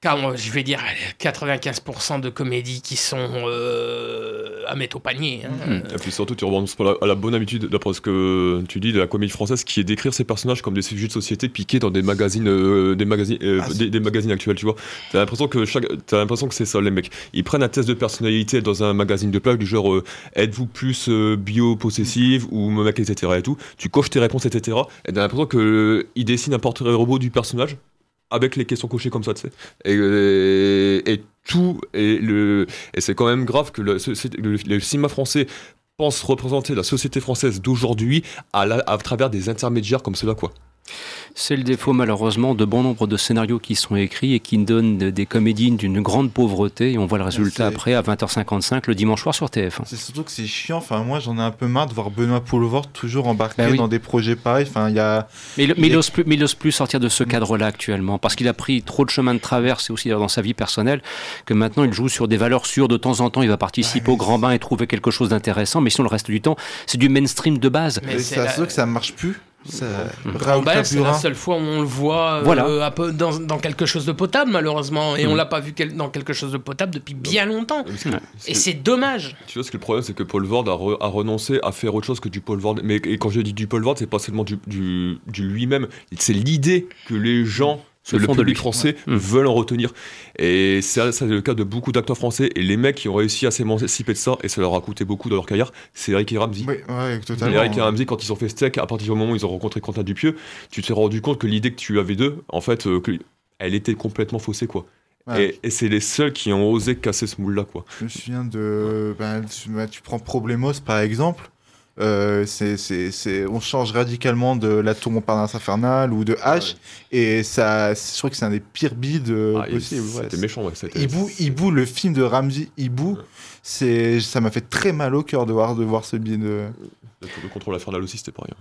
car, je vais dire allez, 95% de comédies qui sont euh, à mettre au panier. hein. Et puis surtout, tu remontes pas à la bonne habitude, d'après ce que tu dis, de la comédie française, qui est d'écrire ces personnages comme des sujets de société piqués dans des magazines, euh, des magazines, euh, Ah, des, des magazines actuels, tu vois. T'as l'impression que chaque, t'as l'impression que c'est ça, les mecs. Ils prennent un test de personnalité dans un magazine de plage du genre, euh, êtes-vous plus euh, bio-possessive ou mec, etc. et tout. Tu coches tes réponses, etc. Et t'as l'impression que euh, ils dessinent un portrait robot du personnage avec les questions cochées comme ça, tu sais. Et, euh, tout, et, et c'est quand même grave que le, cinéma français pense représenter la société française d'aujourd'hui à, à travers des intermédiaires comme cela, quoi. C'est le défaut malheureusement de bon nombre de scénarios qui sont écrits et qui donnent de- des comédies d'une grande pauvreté et on voit le résultat après à 20h55 le dimanche soir sur TF1. C'est surtout que c'est chiant. Enfin, moi, j'en ai un peu marre de voir Benoît Poulvord toujours embarqué Bah oui. dans des projets pareils. Enfin, il y a. Mais il, Il mais il est- ose plus, sortir de ce cadre-là actuellement, parce qu'il a pris trop de chemin de traverse, et aussi dans sa vie personnelle, que maintenant il joue sur des valeurs sûres. De temps en temps, il va participer au grand bain et trouver quelque chose d'intéressant, mais sinon le reste du temps, c'est du mainstream de base. Mais c'est sûr que ça marche plus. Mmh. Ben, c'est la seule fois où on le voit euh, Voilà. un peu dans, dans quelque chose de potable, malheureusement. Et Mm. on l'a pas vu quel- dans quelque chose de potable depuis bien longtemps. Et c'est dommage. Tu vois, ce que le problème, c'est que Paul Vord a, re- a renoncé à faire autre chose que du Paul Vord. Mais et quand je dis du Paul Vord, c'est pas seulement du, du, du lui-même, c'est l'idée que les gens, Se que le de public lui. français Ouais. Mm. veulent en retenir. Et c'est c'est le cas de beaucoup d'acteurs français. Et les mecs qui ont réussi à s'émanciper de ça, et ça leur a coûté beaucoup dans leur carrière, c'est Eric et Ramsey. Oui, ouais, Et totalement. Eric et Ramsey, quand ils ont fait Steak, à partir du moment où ils ont rencontré Quentin Dupieux, tu t'es rendu compte que l'idée que tu avais d'eux, en fait, euh, elle était complètement faussée, quoi. Ouais. Et, et c'est les seuls qui ont osé casser ce moule-là, quoi. Je me souviens de. Ben, tu, ben, tu prends Problemos par exemple. Euh, c'est, c'est, c'est- on change radicalement de La Tour Montparnasse Infernale ou de H. Et ça, je crois que c'est un des pires bides euh, Ah, possibles. ouais. C'était méchant, ouais. c'était- Hibou, Hibou, le film de Ramsey Hibou, c'est, ça m'a fait très mal au cœur de voir, de voir ce bide. Le contrôle aussi, c'était pas rien.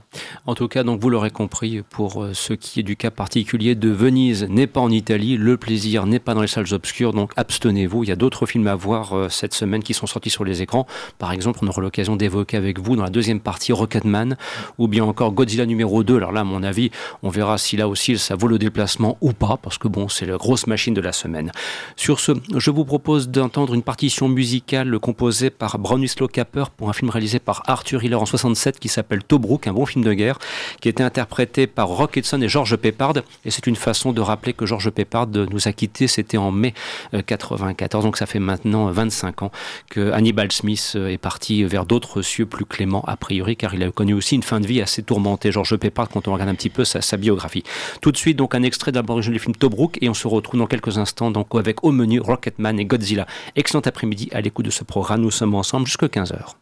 En tout cas, donc vous l'aurez compris, pour euh, ce qui est du cas particulier de Venise n'est pas en Italie, le plaisir n'est pas dans les salles obscures, donc abstenez-vous. Il y a d'autres films à voir euh, cette semaine qui sont sortis sur les écrans. Par exemple, on aura l'occasion d'évoquer avec vous dans la deuxième partie Rocketman ou bien encore Godzilla numéro 2. Alors là, à mon avis, on verra si là aussi ça vaut le déplacement ou pas, parce que bon, c'est la grosse machine de la semaine. Sur ce, je vous propose d'entendre une partition musicale composée par Bronislaw Kapper pour un film réalisé par Arthur Hiller en 67 qui s'appelle Tobruk, un bon film de guerre, qui était interprété par Rock Hudson et George Peppard. Et c'est une façon de rappeler que George Peppard nous a quittés, c'était en mai euh, 94, donc ça fait maintenant 25 ans que Hannibal Smith euh, est parti vers d'autres cieux plus cléments a priori, car il a connu aussi une fin de vie assez tourmentée. George Peppard, quand on regarde un petit peu sa, sa biographie. Tout de suite, donc un extrait d'abord du film Tobruk, et on se retrouve dans quelques instants donc avec au menu Rocketman et Godzilla. Excellent après-midi à l'écoute de ce programme. Nous sommes ensemble jusqu'à 15h.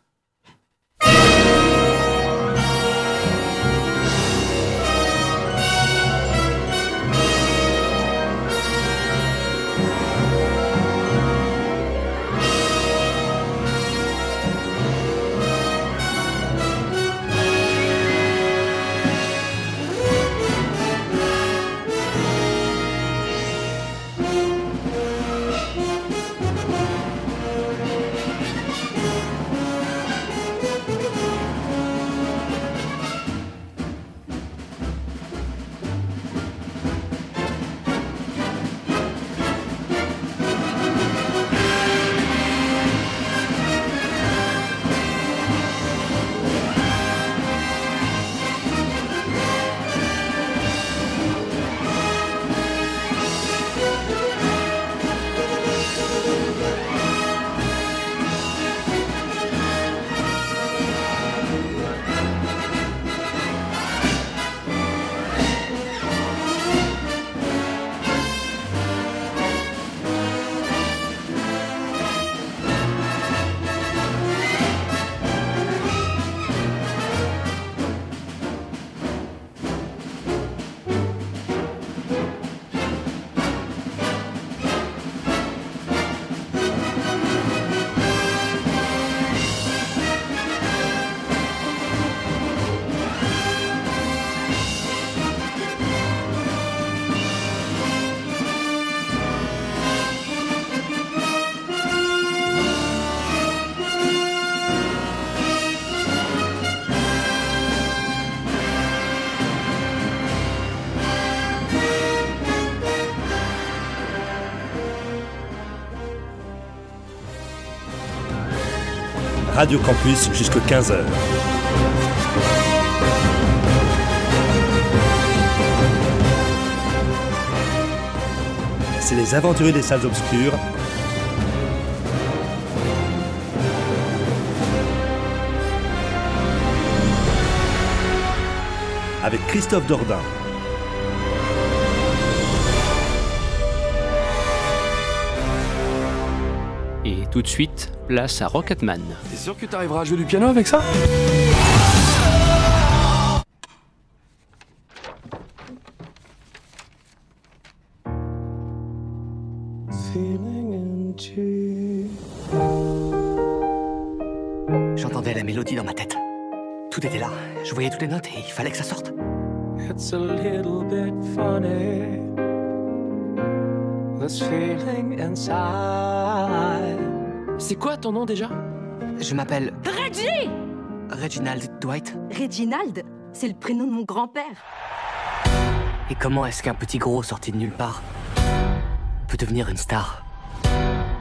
Radio Campus jusqu'à 15h. C'est les aventuriers des salles obscures. Avec Christophe Dordain. Tout de suite, place à Rocketman. T'es sûr que t'arriveras à jouer du piano avec ça? J'entendais la mélodie dans ma tête. Tout était là. Je voyais toutes les notes et il fallait que ça sorte. It's a little bit funny. This feeling inside. C'est quoi ton nom déjà? Je m'appelle Reggie Reginald Dwight. Reginald? C'est le prénom de mon grand-père. Et comment est-ce qu'un petit gros sorti de nulle part peut devenir une star?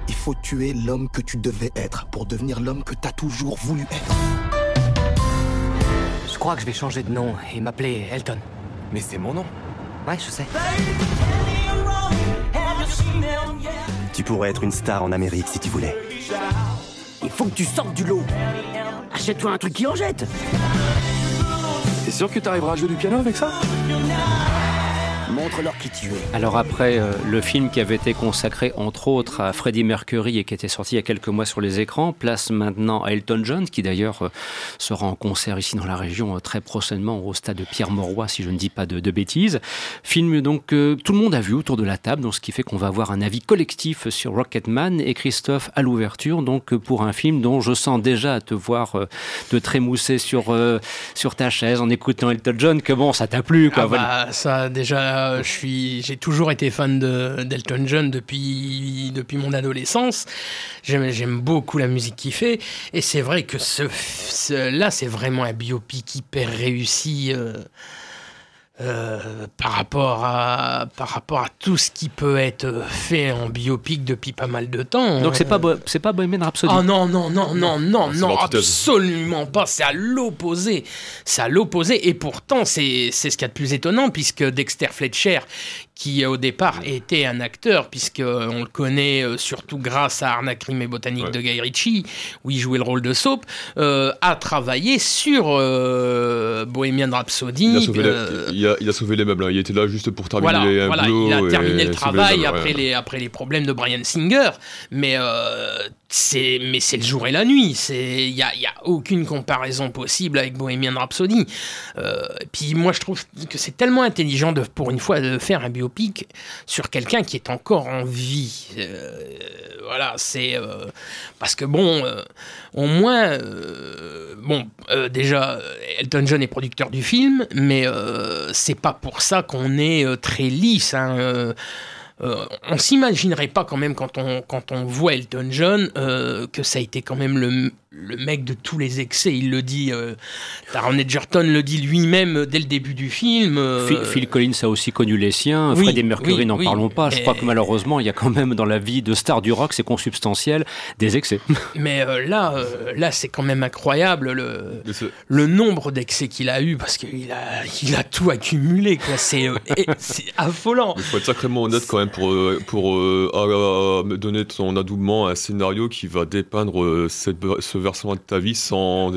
Il faut tuer l'homme que tu devais être pour devenir l'homme que t'as toujours voulu être. Je crois que je vais changer de nom et m'appeler Elton. Mais c'est mon nom. Ouais, je sais. Tu pourrais être une star en Amérique si tu voulais. Il faut que tu sortes du lot. Achète-toi un truc qui en jette. T'es sûr que t'arriveras à jouer du piano avec ça? Montre-leur qui tu es. Alors après euh, le film qui avait été consacré entre autres à Freddie Mercury et qui était sorti il y a quelques mois sur les écrans, place maintenant à Elton John qui d'ailleurs euh, sera en concert ici dans la région euh, très prochainement au stade de Pierre Mauroy si je ne dis pas de, de bêtises. Film donc que tout le monde a vu autour de la table, donc ce qui fait qu'on va avoir un avis collectif sur Rocketman et Christophe à l'ouverture donc pour un film dont je sens déjà te voir euh, te trémousser sur, euh, sur ta chaise en écoutant Elton John que bon ça t'a plu quoi. Ah voilà. bah, ça déjà, je suis, j'ai toujours été fan de d'Elton John depuis depuis mon adolescence. J'aime beaucoup la musique qu'il fait et c'est vrai que ce- là c'est vraiment un biopic hyper réussi. euh, euh, par rapport à par rapport à tout ce qui peut être fait en biopic depuis pas mal de temps. Donc c'est pas Euh, c'est pas Bohemian Rhapsody. ah non, non, non, non, non, non, l'antithèse. absolument pas. C'est à l'opposé. C'est à l'opposé. Et pourtant, c'est c'est ce qu'il y a de plus étonnant, puisque Dexter Fletcher, qui au départ était un acteur, puisqu'on le connaît euh, surtout grâce à Arnaque, Crime et Botanique de Guy Ritchie, où il jouait le rôle de Soap, euh, a travaillé sur euh, Bohemian Rhapsody. Il a, sauvé euh, les, il, a, il a sauvé les meubles, hein. il était là juste pour terminer voilà, un voilà, boulot il a et terminé le les travail meubles, après, ouais. les, après les problèmes de Brian Singer, mais euh, c'est mais c'est le jour et la nuit. Il y a, il y a aucune comparaison possible avec Bohemian Rhapsody. Euh, puis moi je trouve que c'est tellement intelligent de pour une fois de faire un sur quelqu'un qui est encore en vie. Euh, voilà, c'est euh, parce que bon, euh, au moins, bon, déjà Elton John est producteur du film, mais c'est pas pour ça qu'on est très lisse. hein, euh, on s'imaginerait pas quand même quand on, quand on voit Elton John que ça a été quand même le, le mec de tous les excès. Il le dit, euh, Taron Egerton le dit lui-même dès le début du film. euh, Phil, Phil Collins a aussi connu les siens, Oui, Freddie Mercury, oui, n'en oui. parlons pas. Je Et- crois que malheureusement, il y a quand même dans la vie de star du rock, c'est consubstantiel, des excès. Mais euh, là, euh, là c'est quand même incroyable le, le nombre d'excès qu'il a eu parce qu'il a, il a tout accumulé. C'est euh, affolant. Il faut être sacrément honnête quand même pour, pour euh, à- à me donner ton adoubement à un scénario qui va dépeindre euh, cette- ce versement de ta vie sans.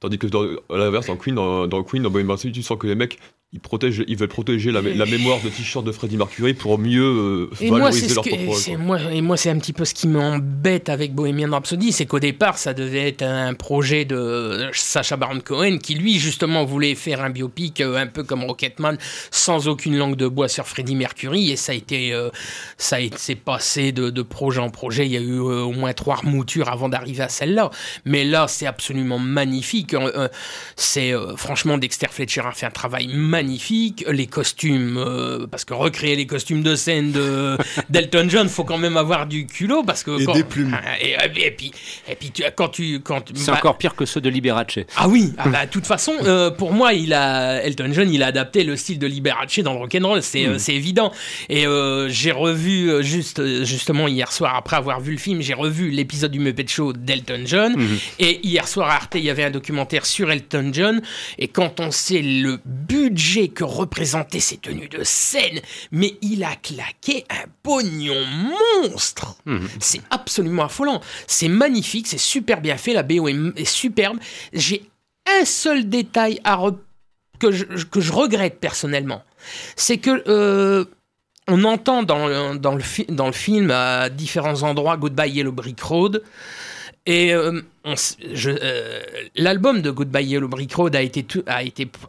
Tandis que dans, à l'inverse, dans Queen, dans, dans Queen, dans Bohemian Rhapsody, tu sens que les mecs, ils, protègent, ils veulent protéger la, la mémoire de t-shirt de Freddie Mercury pour mieux euh, Et valoriser leur propre moi, et moi, c'est un petit peu ce qui m'embête avec Bohemian Rhapsody, c'est qu'au départ, ça devait être un projet de Sacha Baron Cohen, qui lui, justement, voulait faire un biopic euh, un peu comme Rocketman, sans aucune langue de bois sur Freddie Mercury, et ça a été, euh, ça été passé de, de projet en projet. Il y a eu euh, au moins trois remoutures avant d'arriver à celle-là. Mais là, c'est absolument magnifique. Euh, c'est franchement Dexter Fletcher a fait un travail magnifique magnifique, les costumes, euh, parce que recréer les costumes de scène de d'Elton John, faut quand même avoir du culot, parce que Et quand- des plumes. Et, et puis, et puis tu, quand tu, quand C'est bah, encore pire que ceux de Liberace. ah oui, ah bah, de toute façon, euh, pour moi, il a Elton John, il a adapté le style de Liberace dans le rock'n'roll, c'est Mm. euh, c'est évident. Et euh, j'ai revu euh, juste euh, justement hier soir après avoir vu le film, j'ai revu l'épisode du Muppet Show d'Elton John. Mhm. Et hier soir à Arte, il y avait un documentaire sur Elton John. Et quand on sait le budget que représentaient ces tenues de scène, mais il a claqué un pognon monstre. Mhm. C'est absolument affolant. C'est magnifique, c'est super bien fait. La BO est, superbe. J'ai un seul détail à re- que, je, que je regrette personnellement. C'est que. euh, on entend dans le, dans, le fi- dans le film à différents endroits Goodbye Yellow Brick Road. Et euh, euh, l'album de Goodbye Yellow Brick Road a été,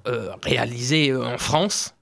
euh, réalisé en France.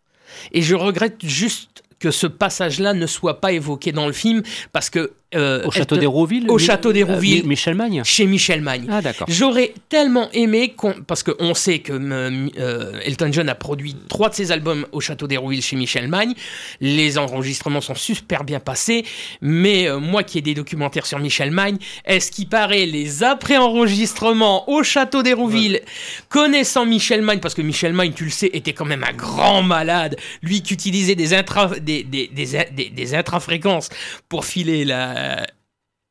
Et je regrette juste que ce passage-là ne soit pas évoqué dans le film parce que. Euh, Au château d'Hérouville Au Mi- château euh, d'Hérouville. Mi- Michel Magne Chez Michel Magne. Ah, d'accord. J'aurais tellement aimé, parce qu'on sait que euh, euh, Elton John a produit trois de ses albums au Château d'Hérouville chez Michel Magne. Les enregistrements sont super bien passés, mais euh, moi qui ai des documentaires sur Michel Magne, est-ce qu'il paraît les après-enregistrements au Château d'Hérouville, connaissant Michel Magne, parce que Michel Magne, tu le sais, était quand même un grand malade, lui qui utilisait des, intra, des, des, des, des- des intrafréquences pour filer la,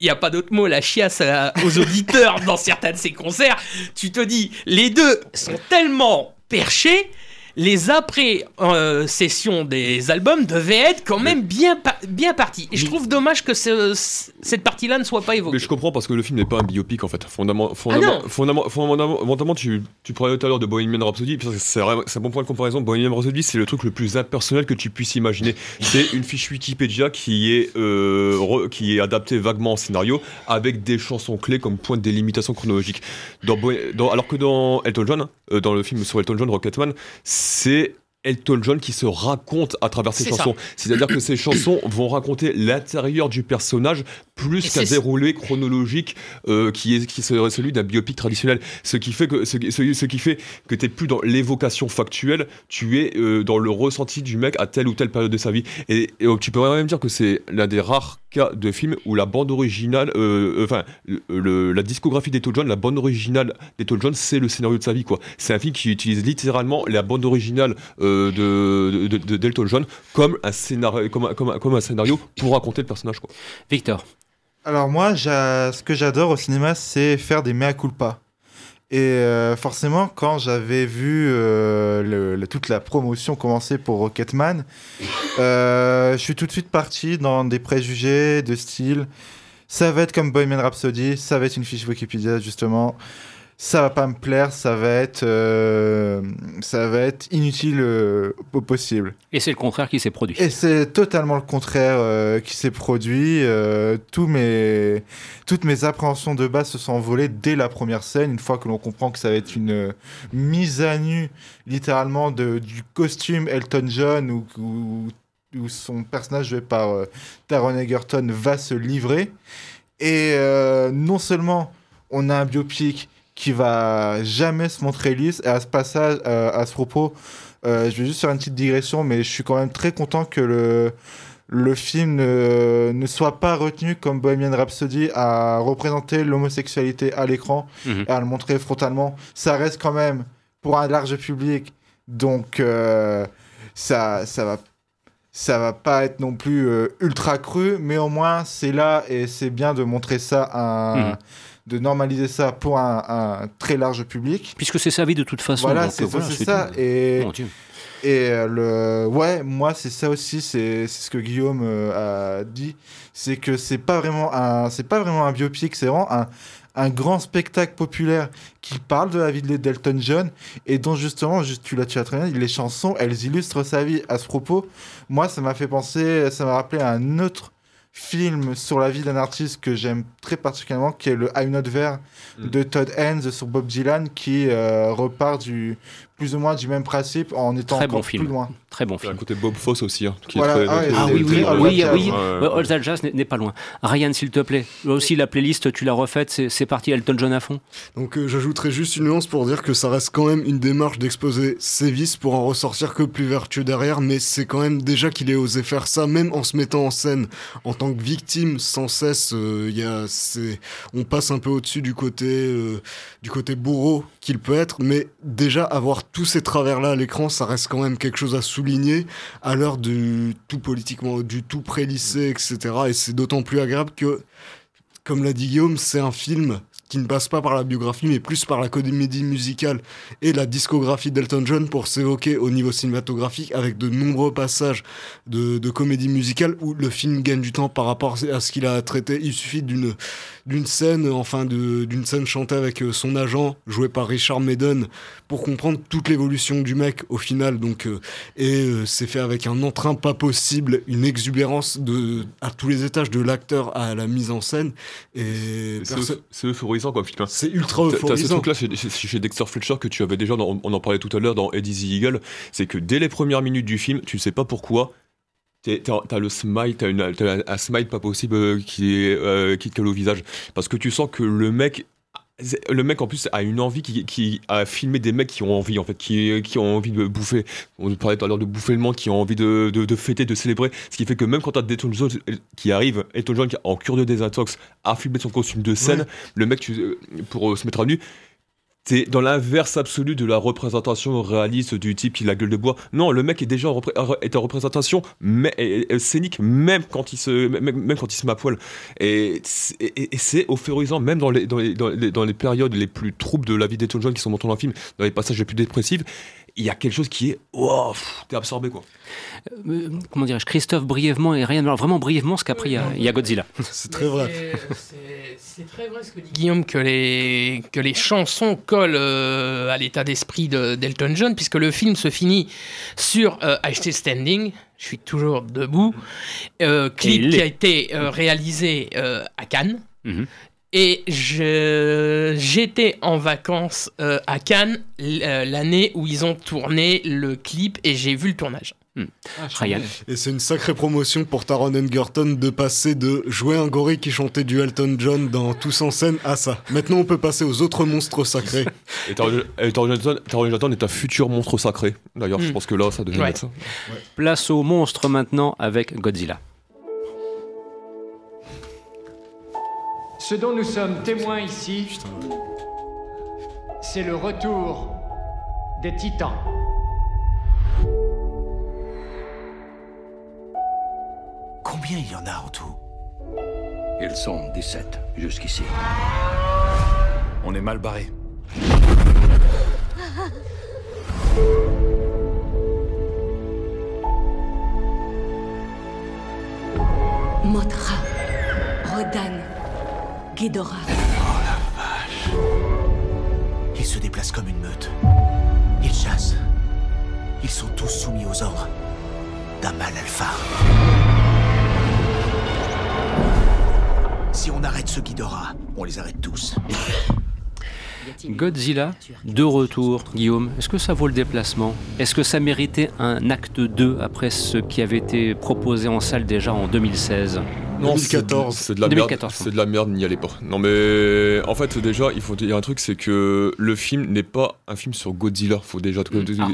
il n'y a pas d'autre mot, la chiasse à- aux auditeurs dans certains de ses concerts, tu te dis, les deux sont tellement perchés, les après-sessions des albums devaient être quand même bien, pa- bien partis. Et je trouve dommage que ce- cette partie-là ne soit pas évoquée. Mais je comprends parce que le film n'est pas un biopic en fait. Fondamentalement, Ah non. fondamentalement, tu, tu parlais tout à l'heure de Bohemian Rhapsody, c'est un bon point de comparaison. Bohemian Rhapsody, c'est le truc le plus impersonnel que tu puisses imaginer. C'est une fiche Wikipédia qui est, euh, re- qui est adaptée vaguement en scénario avec des chansons clés comme point de délimitation chronologique. Dans, Bo- dans- alors que dans Elton John, euh, dans le film sur Elton John, Rocketman, c'est c'est Elton John qui se raconte à travers ses chansons. C'est-à-dire que ces chansons vont raconter l'intérieur du personnage plus qu'un déroulé chronologique euh, qui, est, qui serait celui d'un biopic traditionnel. Ce qui fait que, ce, ce- ce qui fait que tu n'es plus dans l'évocation factuelle, tu es euh, dans le ressenti du mec à telle ou telle période de sa vie. Et, et, euh, tu peux même dire que c'est l'un des rares cas de films où la bande originale, euh, euh, enfin, le- le- la discographie d'Elton John, la bande originale d'Elton John, c'est le scénario de sa vie. quoi. C'est un film qui utilise littéralement la bande originale euh, de, de- de- d'Elton John comme un, scénario, comme, un- comme un- comme un scénario pour raconter le personnage. Quoi. Victor. Alors moi, j'a- ce que j'adore au cinéma, c'est faire des mea culpa. Et euh, forcément, quand j'avais vu euh, le- le- toute la promotion commencer pour Rocketman, euh, je suis tout de suite parti dans des préjugés de style. Ça va être comme Bohemian Rhapsody, ça va être une fiche Wikipédia justement. Ça va pas me plaire, ça va être, euh, ça va être inutile euh, au possible. Et c'est le contraire qui s'est produit. Et c'est totalement le contraire euh, qui s'est produit. Tous mes, toutes mes appréhensions de base se sont envolées dès la première scène, une fois que l'on comprend que ça va être une mise à nu, littéralement, de, du costume Elton John, où, où, où son personnage joué par euh, Taron Egerton va se livrer. Et euh, non seulement on a un biopic qui va jamais se montrer lisse, et à ce passage, euh, à ce propos, euh, je vais juste faire une petite digression, mais je suis quand même très content que le, le film ne, ne soit pas retenu comme Bohemian Rhapsody à représenter l'homosexualité à l'écran Mhm. et à le montrer frontalement. Ça reste quand même pour un large public, donc euh, ça, ça va ça va pas être non plus euh, ultra cru, mais au moins c'est là et c'est bien de montrer ça, à un- Mhm. De normaliser ça pour un, un très large public. Puisque c'est sa vie de toute façon. Voilà, c'est euh, voilà, c'est ça. tout. Et, Mon Dieu. et euh, le, ouais, moi c'est ça aussi, c'est ce que Guillaume euh, a dit, c'est que c'est pas vraiment un, c'est pas vraiment un biopic, c'est vraiment un, un grand spectacle populaire qui parle de la vie de d'Elton John et dont justement, juste, tu l'as tu l'as très bien dit, les chansons, elles illustrent sa vie. À ce propos, moi ça m'a fait penser, ça m'a rappelé à un autre film sur la vie d'un artiste que j'aime très particulièrement, qui est le I'm Not There Mm. de Todd Haynes sur Bob Dylan, qui euh, repart du plus ou moins du même principe en étant Très encore bon film. plus loin. Très bon Il y a film. un côté Bob Fosse aussi. hein, qui est Voilà, très- ah ouais, très- Ah c'est oui, oui, très oui, All oui, oui. That Jazz n'est- pas loin. Ryan, s'il te plaît. Là aussi, la playlist, tu l'as refaite, c'est parti Elton John à fond. Donc euh, j'ajouterais juste une nuance pour dire que ça reste quand même une démarche d'exposer ses vices pour en ressortir que plus vertueux derrière, mais c'est quand même déjà qu'il ait osé faire ça, même en se mettant en scène en tant que victime sans cesse. euh, y a, on passe un peu au-dessus du côté, euh, du côté bourreau qu'il peut être, mais déjà avoir tous ces travers-là à l'écran, ça reste quand même quelque chose à souligner à l'heure du tout politiquement, du tout pré-lycée, etc. Et c'est d'autant plus agréable que comme l'a dit Guillaume, c'est un film qui ne passe pas par la biographie, mais plus par la comédie musicale et la discographie d'Elton John pour s'évoquer au niveau cinématographique avec de nombreux passages de, de comédie musicale où le film gagne du temps par rapport à ce qu'il a traité. Il suffit d'une d'une scène, enfin d'une scène chantée avec son agent, joué par Richard Madden, pour comprendre toute l'évolution du mec au final. Donc, euh, et euh, c'est fait avec un entrain pas possible, une exubérance de, à tous les étages, de l'acteur à la mise en scène. Et c'est euphorisant comme film. hein. c'est ultra T'as- T'as ce euphorisant. truc-là chez, chez- Dexter Fletcher que tu avais déjà, dans- on en parlait tout à l'heure dans Eddie the Eagle, c'est que dès les premières minutes du film, tu sais pas pourquoi, t'as le smile, t'as un, smile pas possible euh, qui, est, euh, qui te colle au visage. Parce que tu sens que le mec. Le mec en plus a une envie qui, qui a filmé des mecs qui ont envie en fait, qui, qui ont envie de bouffer. On parlait tout à l'heure de bouffer le monde, qui ont envie de, de, de fêter, de célébrer. Ce qui fait que même quand t'as Elton John qui arrive, Elton John qui est en cure de désintox, a filmé son costume de scène, Ouais. le mec tu- euh, pour euh, se mettre à nu, c'est dans l'inverse absolu de la représentation réaliste du type qui a la gueule de bois. Non, le mec est déjà en, est en représentation scénique, même quand il se, même, quand il se met à poil. Et, c'est- euphorisant, même dans les, dans, les, dans, les, périodes les plus troubles de la vie d'Elton John qui sont montrés dans le film, dans les passages les plus dépressifs, il y a quelque chose qui est. Wow, t'es absorbé quoi. Euh, comment dirais-je Christophe, brièvement et Ryan, alors vraiment brièvement, ce qu'après il y a- il y, a Godzilla. C'est très vrai. C'est- très vrai ce que dit Guillaume, que les, que les chansons collent euh, à l'état d'esprit de- d'Elton John, puisque le film se finit sur euh, I Still Standing, je suis toujours debout, euh, clip qui a été euh, réalisé euh, à Cannes. Mhm. Et je- j'étais en vacances euh, à Cannes euh, l'année où ils ont tourné le clip et j'ai vu le tournage. Ryan. Et c'est une sacrée promotion pour Taron Egerton de passer de jouer un gorille qui chantait du Elton John dans Tous en scène à ça. Maintenant, on peut passer aux autres monstres sacrés. Et Taron Egerton est un futur monstre sacré. D'ailleurs, je Mm. pense que là, ça devient Ouais. ça. Place au monstre maintenant avec Godzilla. Ce dont nous sommes témoins ici, c'est le retour des titans. Combien il y en a en tout? Ils sont 17 jusqu'ici. On est mal barré. Motra, Rodan, Ghidorah. Ils se déplacent comme une meute. Ils chassent. Ils sont tous soumis aux ordres d'un mal alpha. Si on arrête ce Ghidorah, on les arrête tous. Godzilla, de retour, Guillaume. Est-ce que ça vaut le déplacement? Est-ce que ça méritait un acte 2 après ce qui avait été proposé en salle déjà en 2016 Non, c'est de- 2014. C'est de la 2014, merde. C'est de la merde, n'y allez pas. Non mais en fait déjà, il faut dire un truc, c'est que le film n'est pas un film sur Godzilla. Faut déjà, Ah.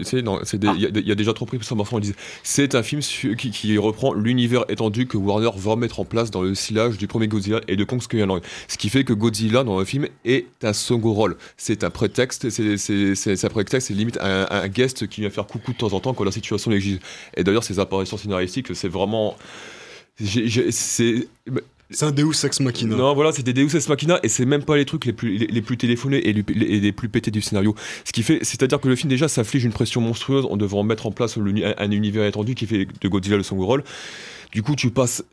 il y, a- il y a déjà trop pris ça. Parfois on disait, c'est un film su- qui, qui reprend l'univers étendu que Warner veut mettre en place dans le sillage du premier Godzilla et de Kong Skull Island. Ce qui fait que Godzilla dans le film est un second rôle. C'est un prétexte, c'est un prétexte, c'est limite un, un guest qui vient faire coucou de temps en temps quand la situation l'exige. Et d'ailleurs, ces apparitions scénaristiques, c'est vraiment c'est C'est un Deus Ex Machina. non, voilà, c'est des Deus Ex Machina et c'est même pas les trucs les plus, les, les plus téléphonés et les, les- les plus pétés du scénario. Ce qui fait, c'est-à-dire que le film déjà s'afflige une pression monstrueuse en devant mettre en place un, un univers étendu qui fait de Godzilla le second rôle. Du coup, tu passes.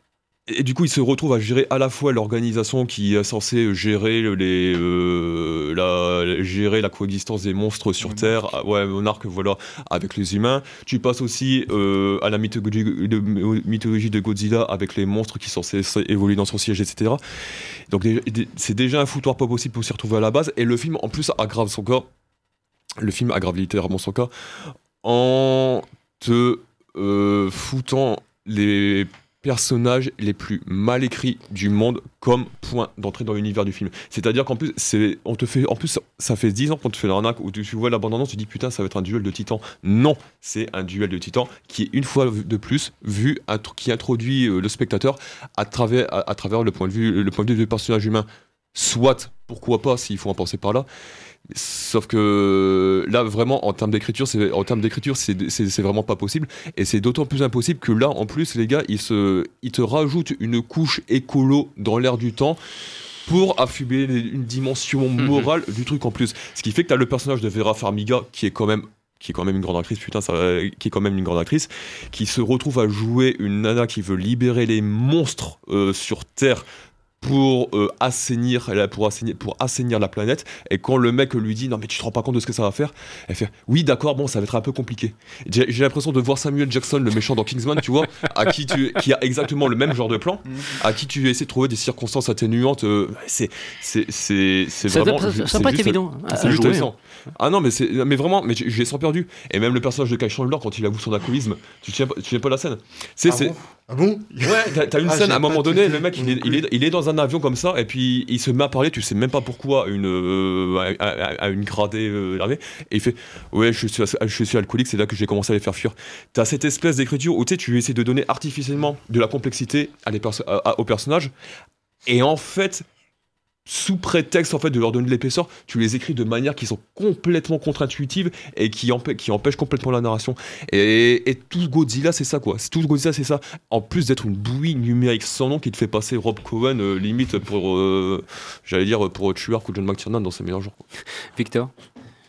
Et du coup, il se retrouve à gérer à la fois l'organisation qui est censée gérer les, euh, la, gérer la coexistence des monstres sur Terre, ah, ouais, monarque, voilà, avec les humains. Tu passes aussi euh, à la mythologie de, mythologie de Godzilla avec les monstres qui sont censés évoluer dans son siège, etc. Donc c'est déjà un foutoir pas possible pour s'y retrouver à la base. Et le film, en plus, aggrave son cas. Le film aggrave littéralement son cas en te euh, foutant les personnages les plus mal écrits du monde comme point d'entrée dans l'univers du film. C'est-à-dire qu'en plus, c'est, on te fait, en plus, ça fait 10 ans qu'on te fait l'arnaque où tu, vois l'abandonnance, tu te dis putain, ça va être un duel de titans. Non, c'est un duel de titans qui est une fois de plus vu, qui introduit euh, le spectateur à travers, à, à travers le point de vue, le point de vue du personnage humain. Soit, pourquoi pas, s'il faut en penser par là. Sauf que là, vraiment, en termes d'écriture, c'est en termes d'écriture, c'est vraiment pas possible. Et c'est d'autant plus impossible que là, en plus, les gars, ils, se, ils te rajoutent une couche écolo dans l'air du temps pour affubler une dimension morale du truc en plus. Ce qui fait que tu as le personnage de Vera Farmiga qui est quand même qui est quand même une grande actrice, putain, ça, qui est quand même une grande actrice, qui se retrouve à jouer une nana qui veut libérer les monstres euh, sur Terre pour euh, assainir elle pour assainir pour assainir la planète. Et quand le mec lui dit non mais tu te rends pas compte de ce que ça va faire elle fait oui d'accord bon ça va être un peu compliqué. J'ai j'ai l'impression de voir Samuel Jackson le méchant dans Kingsman tu vois à qui tu qui a exactement le même genre de plan à qui tu essaies de trouver des circonstances atténuantes euh, c'est c'est c'est c'est Ça vraiment ça- pas juste- évident à- c'est à jouer, ahurissant. ah non mais c'est mais vraiment mais j'ai j'ai sans perdu. Et même le personnage de Kai Chandler quand il avoue son alcoolisme tu tiens pas- tu tiens pas la scène? C'est Ah c'est bon? Ah bon? Ouais, t'as t'as une Ah, scène à un moment donné, le mec il est, il, est, il est dans un avion comme ça, et puis il se met à parler, tu sais même pas pourquoi, une, euh, à, à- à une gradée euh, et il fait Ouais, je suis, alcoolique, c'est là que j'ai commencé à les faire fuir. T'as cette espèce d'écriture où tu sais, tu essaies de donner artificiellement de la complexité à les perso- à- à- aux personnages, et en fait, sous prétexte en fait de leur donner de l'épaisseur, tu les écris de manière qui sont complètement contre-intuitives et qui, empê- qui empêchent complètement la narration. Et, et tout Godzilla, c'est ça quoi. Tout Godzilla, c'est ça. En plus d'être une bouillie numérique sans nom qui te fait passer Rob Cohen euh, limite pour, euh, j'allais dire pour Tuark ou John McTiernan dans ses meilleurs jours. quoi. Victor?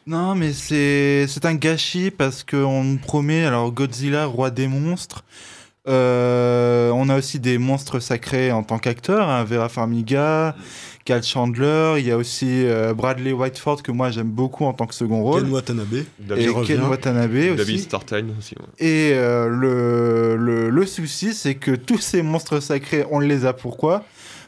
Non, mais c'est c'est un gâchis parce qu'on nous promet alors Godzilla, roi des monstres. Euh, on a aussi des monstres sacrés en tant qu'acteur, hein, Vera Farmiga, Cal Chandler. Il y a aussi euh, Bradley Whiteford que moi j'aime beaucoup en tant que second rôle. Ken Watanabe. Et Qui revient. Ken Watanabe aussi. David Startine aussi. ouais. Et euh, le, le, le souci, c'est que tous ces monstres sacrés, on les a pourquoi?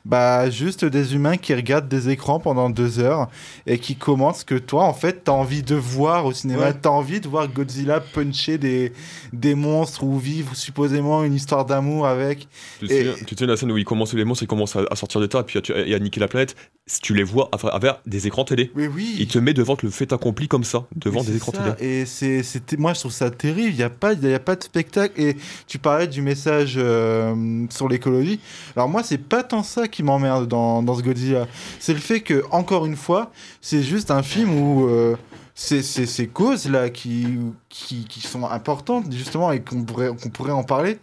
Bah juste des humains qui regardent des écrans pendant deux heures et qui commentent ce que toi en fait t'as envie de voir au cinéma Ouais. t'as envie de voir Godzilla puncher des, des monstres ou vivre supposément une histoire d'amour avec Tu Et- souviens, tu de la scène où ils commencent les monstres, ils commencent à, à sortir des tas et puis à, niquer la planète tu les vois à travers des écrans télé. Mais oui. Il te met devant le fait accompli comme ça, devant des écrans ça, télé. Et c'est, moi, je trouve ça terrible. Il n'y a, pas- il y a pas de spectacle. Et tu parlais du message euh, sur l'écologie. Alors, moi, c'est pas tant ça qui m'emmerde dans, dans ce Godzilla. C'est le fait que, encore une fois, c'est juste un film où. euh, ces, ces, ces causes-là qui, qui, qui sont importantes, justement, et qu'on pourrait, qu'on pourrait en parler,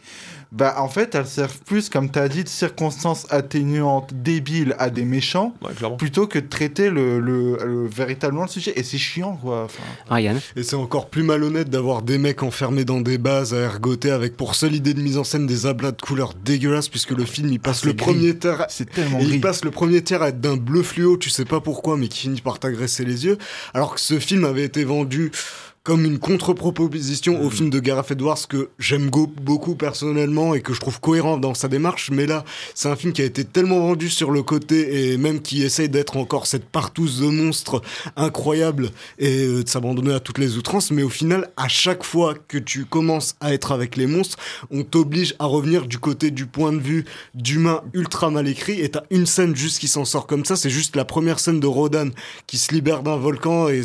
bah, en fait, elles servent plus, comme tu as dit, de circonstances atténuantes débiles à des méchants, plutôt que de traiter le, le, le- véritablement le sujet. Et c'est chiant, quoi. Enfin, Ryan Et c'est encore plus malhonnête d'avoir des mecs enfermés dans des bases à ergoter avec pour seule idée de mise en scène des ablats de couleurs dégueulasses puisque le film il passe c'est le gris. premier tiers C'est tellement il passe le premier tiers à être d'un bleu fluo, tu sais pas pourquoi mais qui finit par t'agresser les yeux alors que ce film avait été vendu comme une contre-proposition Mm. au film de Gareth Edwards que j'aime beaucoup personnellement et que je trouve cohérent dans sa démarche, mais là, c'est un film qui a été tellement vendu sur le côté et même qui essaye d'être encore cette partouze de monstres incroyable et euh, de s'abandonner à toutes les outrances, mais au final, à chaque fois que tu commences à être avec les monstres, on t'oblige à revenir du côté du point de vue d'humain ultra mal écrit et t'as une scène juste qui s'en sort comme ça, c'est juste la première scène de Rodan qui se libère d'un volcan et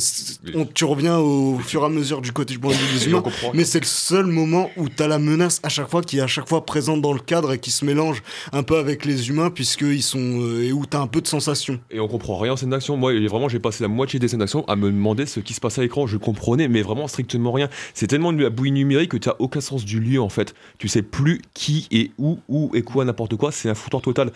on- tu reviens au fur et à mesure du côté du point de vue des humains, mais c'est le seul moment où t'as la menace à chaque fois qui est à chaque fois présente dans le cadre et qui se mélange un peu avec les humains puisqu'ils sont euh, et où t'as un peu de sensation. Et on comprend rien en scène d'action. Moi, vraiment, j'ai passé la moitié des scènes d'action à me demander ce qui se passait à l'écran. Je comprenais, mais vraiment strictement rien. C'est tellement de la bouillie numérique que tu as aucun sens du lieu, en fait. Tu sais plus qui et où, où et quoi, n'importe quoi. C'est un foutoir total.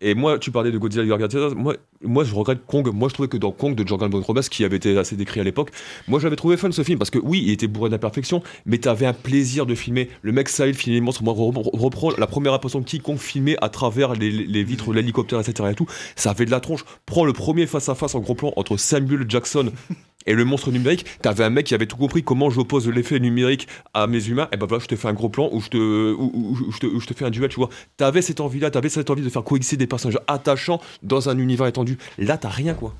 Et moi, tu parlais de Godzilla vs. Godzilla. Moi, moi, je regrette Kong. Moi, je trouvais que dans Kong de Jordan Von Robes, qui avait été assez décrit à l'époque, moi, j'avais trouvé fun ce film parce que oui, il était bourré d'imperfection, mais t'avais un plaisir de filmer. Le mec, ça, il filmait les monstres. Moi, re- re- reprends la première impression de quiconque filmait à travers les, vitres de l'hélicoptère, etc. Et tout, ça avait de la tronche. Prends le premier face à face en gros plan entre Samuel Jackson. Et le monstre numérique, t'avais un mec qui avait tout compris comment j'oppose l'effet numérique à mes humains? Et ben voilà, je te fais un gros plan où je te, je te, je te fais un duel, tu vois. T'avais cette envie-là, t'avais cette envie de faire coexister des personnages attachants dans un univers étendu. Là, t'as rien, quoi.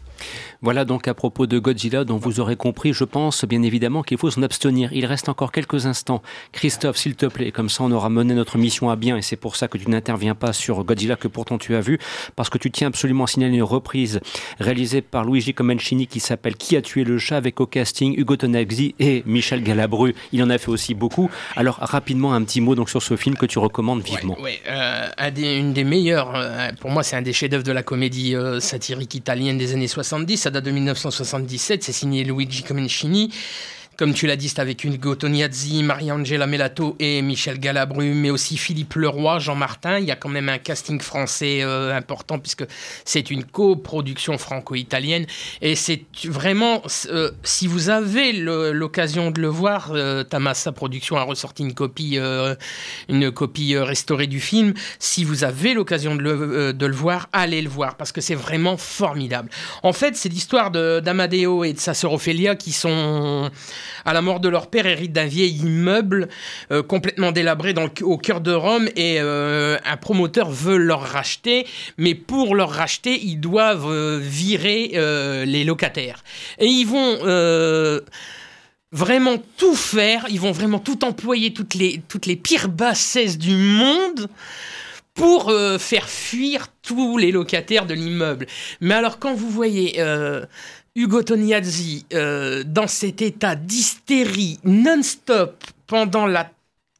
Voilà donc à propos de Godzilla dont vous aurez compris, je pense bien évidemment qu'il faut s'en abstenir. Il reste encore quelques instants. Christophe, s'il te plaît, comme ça on aura mené notre mission à bien et c'est pour ça que tu n'interviens pas sur Godzilla que pourtant tu as vu, parce que tu tiens absolument à signaler une reprise réalisée par Luigi Comencini qui s'appelle Qui a tué le chat avec au casting Hugo Tonagzi et Michel Galabru. Il en a fait aussi beaucoup. Alors rapidement un petit mot donc sur ce film que tu recommandes vivement. Oui, euh, une des meilleures, euh, pour moi c'est un des chefs-d'œuvre de la comédie euh, satirique italienne des années 70 date de 1977, c'est signé Luigi Comencini. Comme tu l'as dit, c'est avec Hugo Tognazzi, Maria-Angela Melato et Michel Galabru, mais aussi Philippe Leroy, Jean Martin. Il y a quand même un casting français euh, important puisque c'est une coproduction franco-italienne. Et c'est vraiment, euh, si vous avez l'occasion de le voir, euh, Tamassa Production a ressorti une copie, une copie restaurée du film. Si vous avez l'occasion de, de le voir, allez le voir parce que c'est vraiment formidable. En fait, c'est l'histoire d'Amadeo et de sa sœur Ophélia qui sont à la mort de leur père, héritent d'un vieil immeuble euh, complètement délabré au cœur de Rome et euh, un promoteur veut leur racheter, mais pour leur racheter, ils doivent euh, virer les locataires. Et ils vont vraiment tout faire, ils vont vraiment tout employer, toutes les, toutes les pires bassesses du monde pour faire fuir tous les locataires de l'immeuble. Mais alors quand vous voyez Hugo Tognazzi, euh, dans cet état d'hystérie non-stop pendant la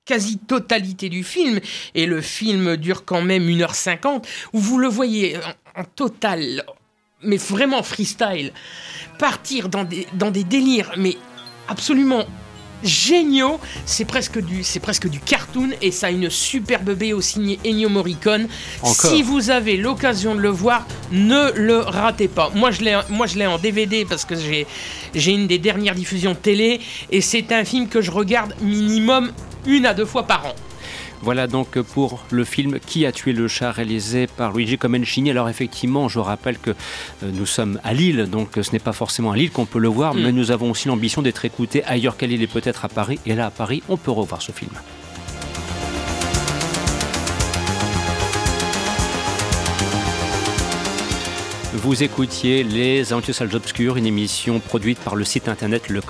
quasi-totalité du film, et le film dure quand même 1h50, où vous le voyez en, total, mais vraiment freestyle, partir dans des délires, mais absolument géniaux. C'est presque du, c'est presque du cartoon et ça a une superbe BO signée Ennio Morricone. Si vous avez l'occasion de le voir, ne le ratez pas. Moi je l'ai, moi je l'ai en DVD parce que j'ai, j'ai une des dernières diffusions télé et c'est un film que je regarde minimum une à deux fois par an. Voilà donc pour le film Qui a tué le chat réalisé par Luigi Comencini. Alors effectivement, je rappelle que euh, nous sommes à Lille, donc ce n'est pas forcément à Lille qu'on peut le voir, mm. mais nous avons aussi l'ambition d'être écoutés ailleurs qu'à Lille et peut-être à Paris. Et là, à Paris, on peut revoir ce film. Vous écoutiez Les Aventures Salles Obscures, une émission produite par le site internet le.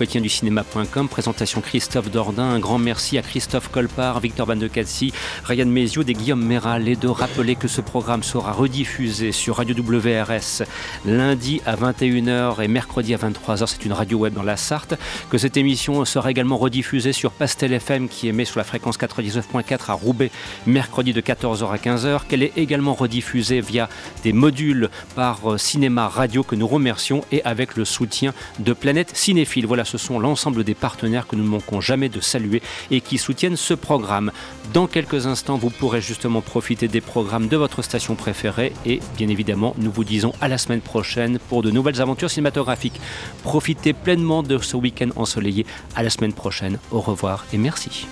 Présentation Christophe Dordain. Un grand merci à Christophe Colpart, Victor Van de Cassi, Ryan Méziou et Guillaume Méral. Et de rappeler que ce programme sera rediffusé sur Radio WRS lundi à 21h et mercredi à 23h. C'est une radio web dans la Sarthe. Que cette émission sera également rediffusée sur Pastel FM qui émet sur la fréquence 99.4 à Roubaix mercredi de 14h à 15h. Qu'elle est également rediffusée via des modules par Cinéma Radio que nous remercions et avec le soutien de Planète Cinéphile. Voilà, ce sont l'ensemble des partenaires que nous ne manquons jamais de saluer et qui soutiennent ce programme. Dans quelques instants, vous pourrez justement profiter des programmes de votre station préférée et bien évidemment, nous vous disons à la semaine prochaine pour de nouvelles aventures cinématographiques. Profitez pleinement de ce week-end ensoleillé. À la semaine prochaine. Au revoir et merci.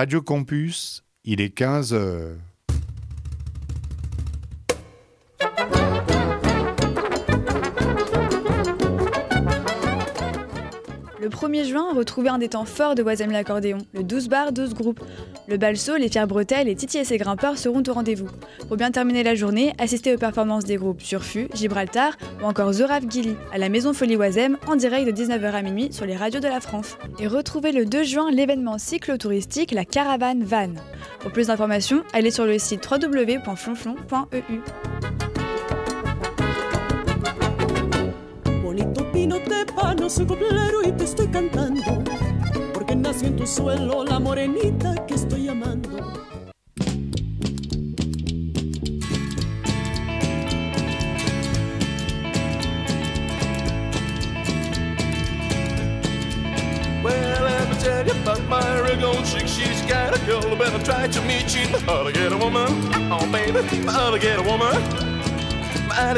Radio Campus, il est 15 heures. 1er juin, retrouvez un des temps forts de Wazem l'accordéon, le 12 bar 12 groupes. Le balso, les fiers bretelles, les titi et ses grimpeurs seront au rendez-vous. Pour bien terminer la journée, assistez aux performances des groupes Surfu, Gibraltar ou encore Rave Gilly à la Maison Folie Wazem en direct de 19h à minuit sur les radios de la France. Et retrouvez le 2 juin l'événement cyclotouristique La Caravane Van. Pour plus d'informations, allez sur le site www.flonflon.eu. vino tepano, soy poblero y te estoy cantando, porque nació en tu suelo la morenita que estoy amando. Well, let me tell you about Myra Goldchick. She's got a girl, but I tried to meet you. I ought to get a woman. Oh, baby, I ought to get a woman. I ought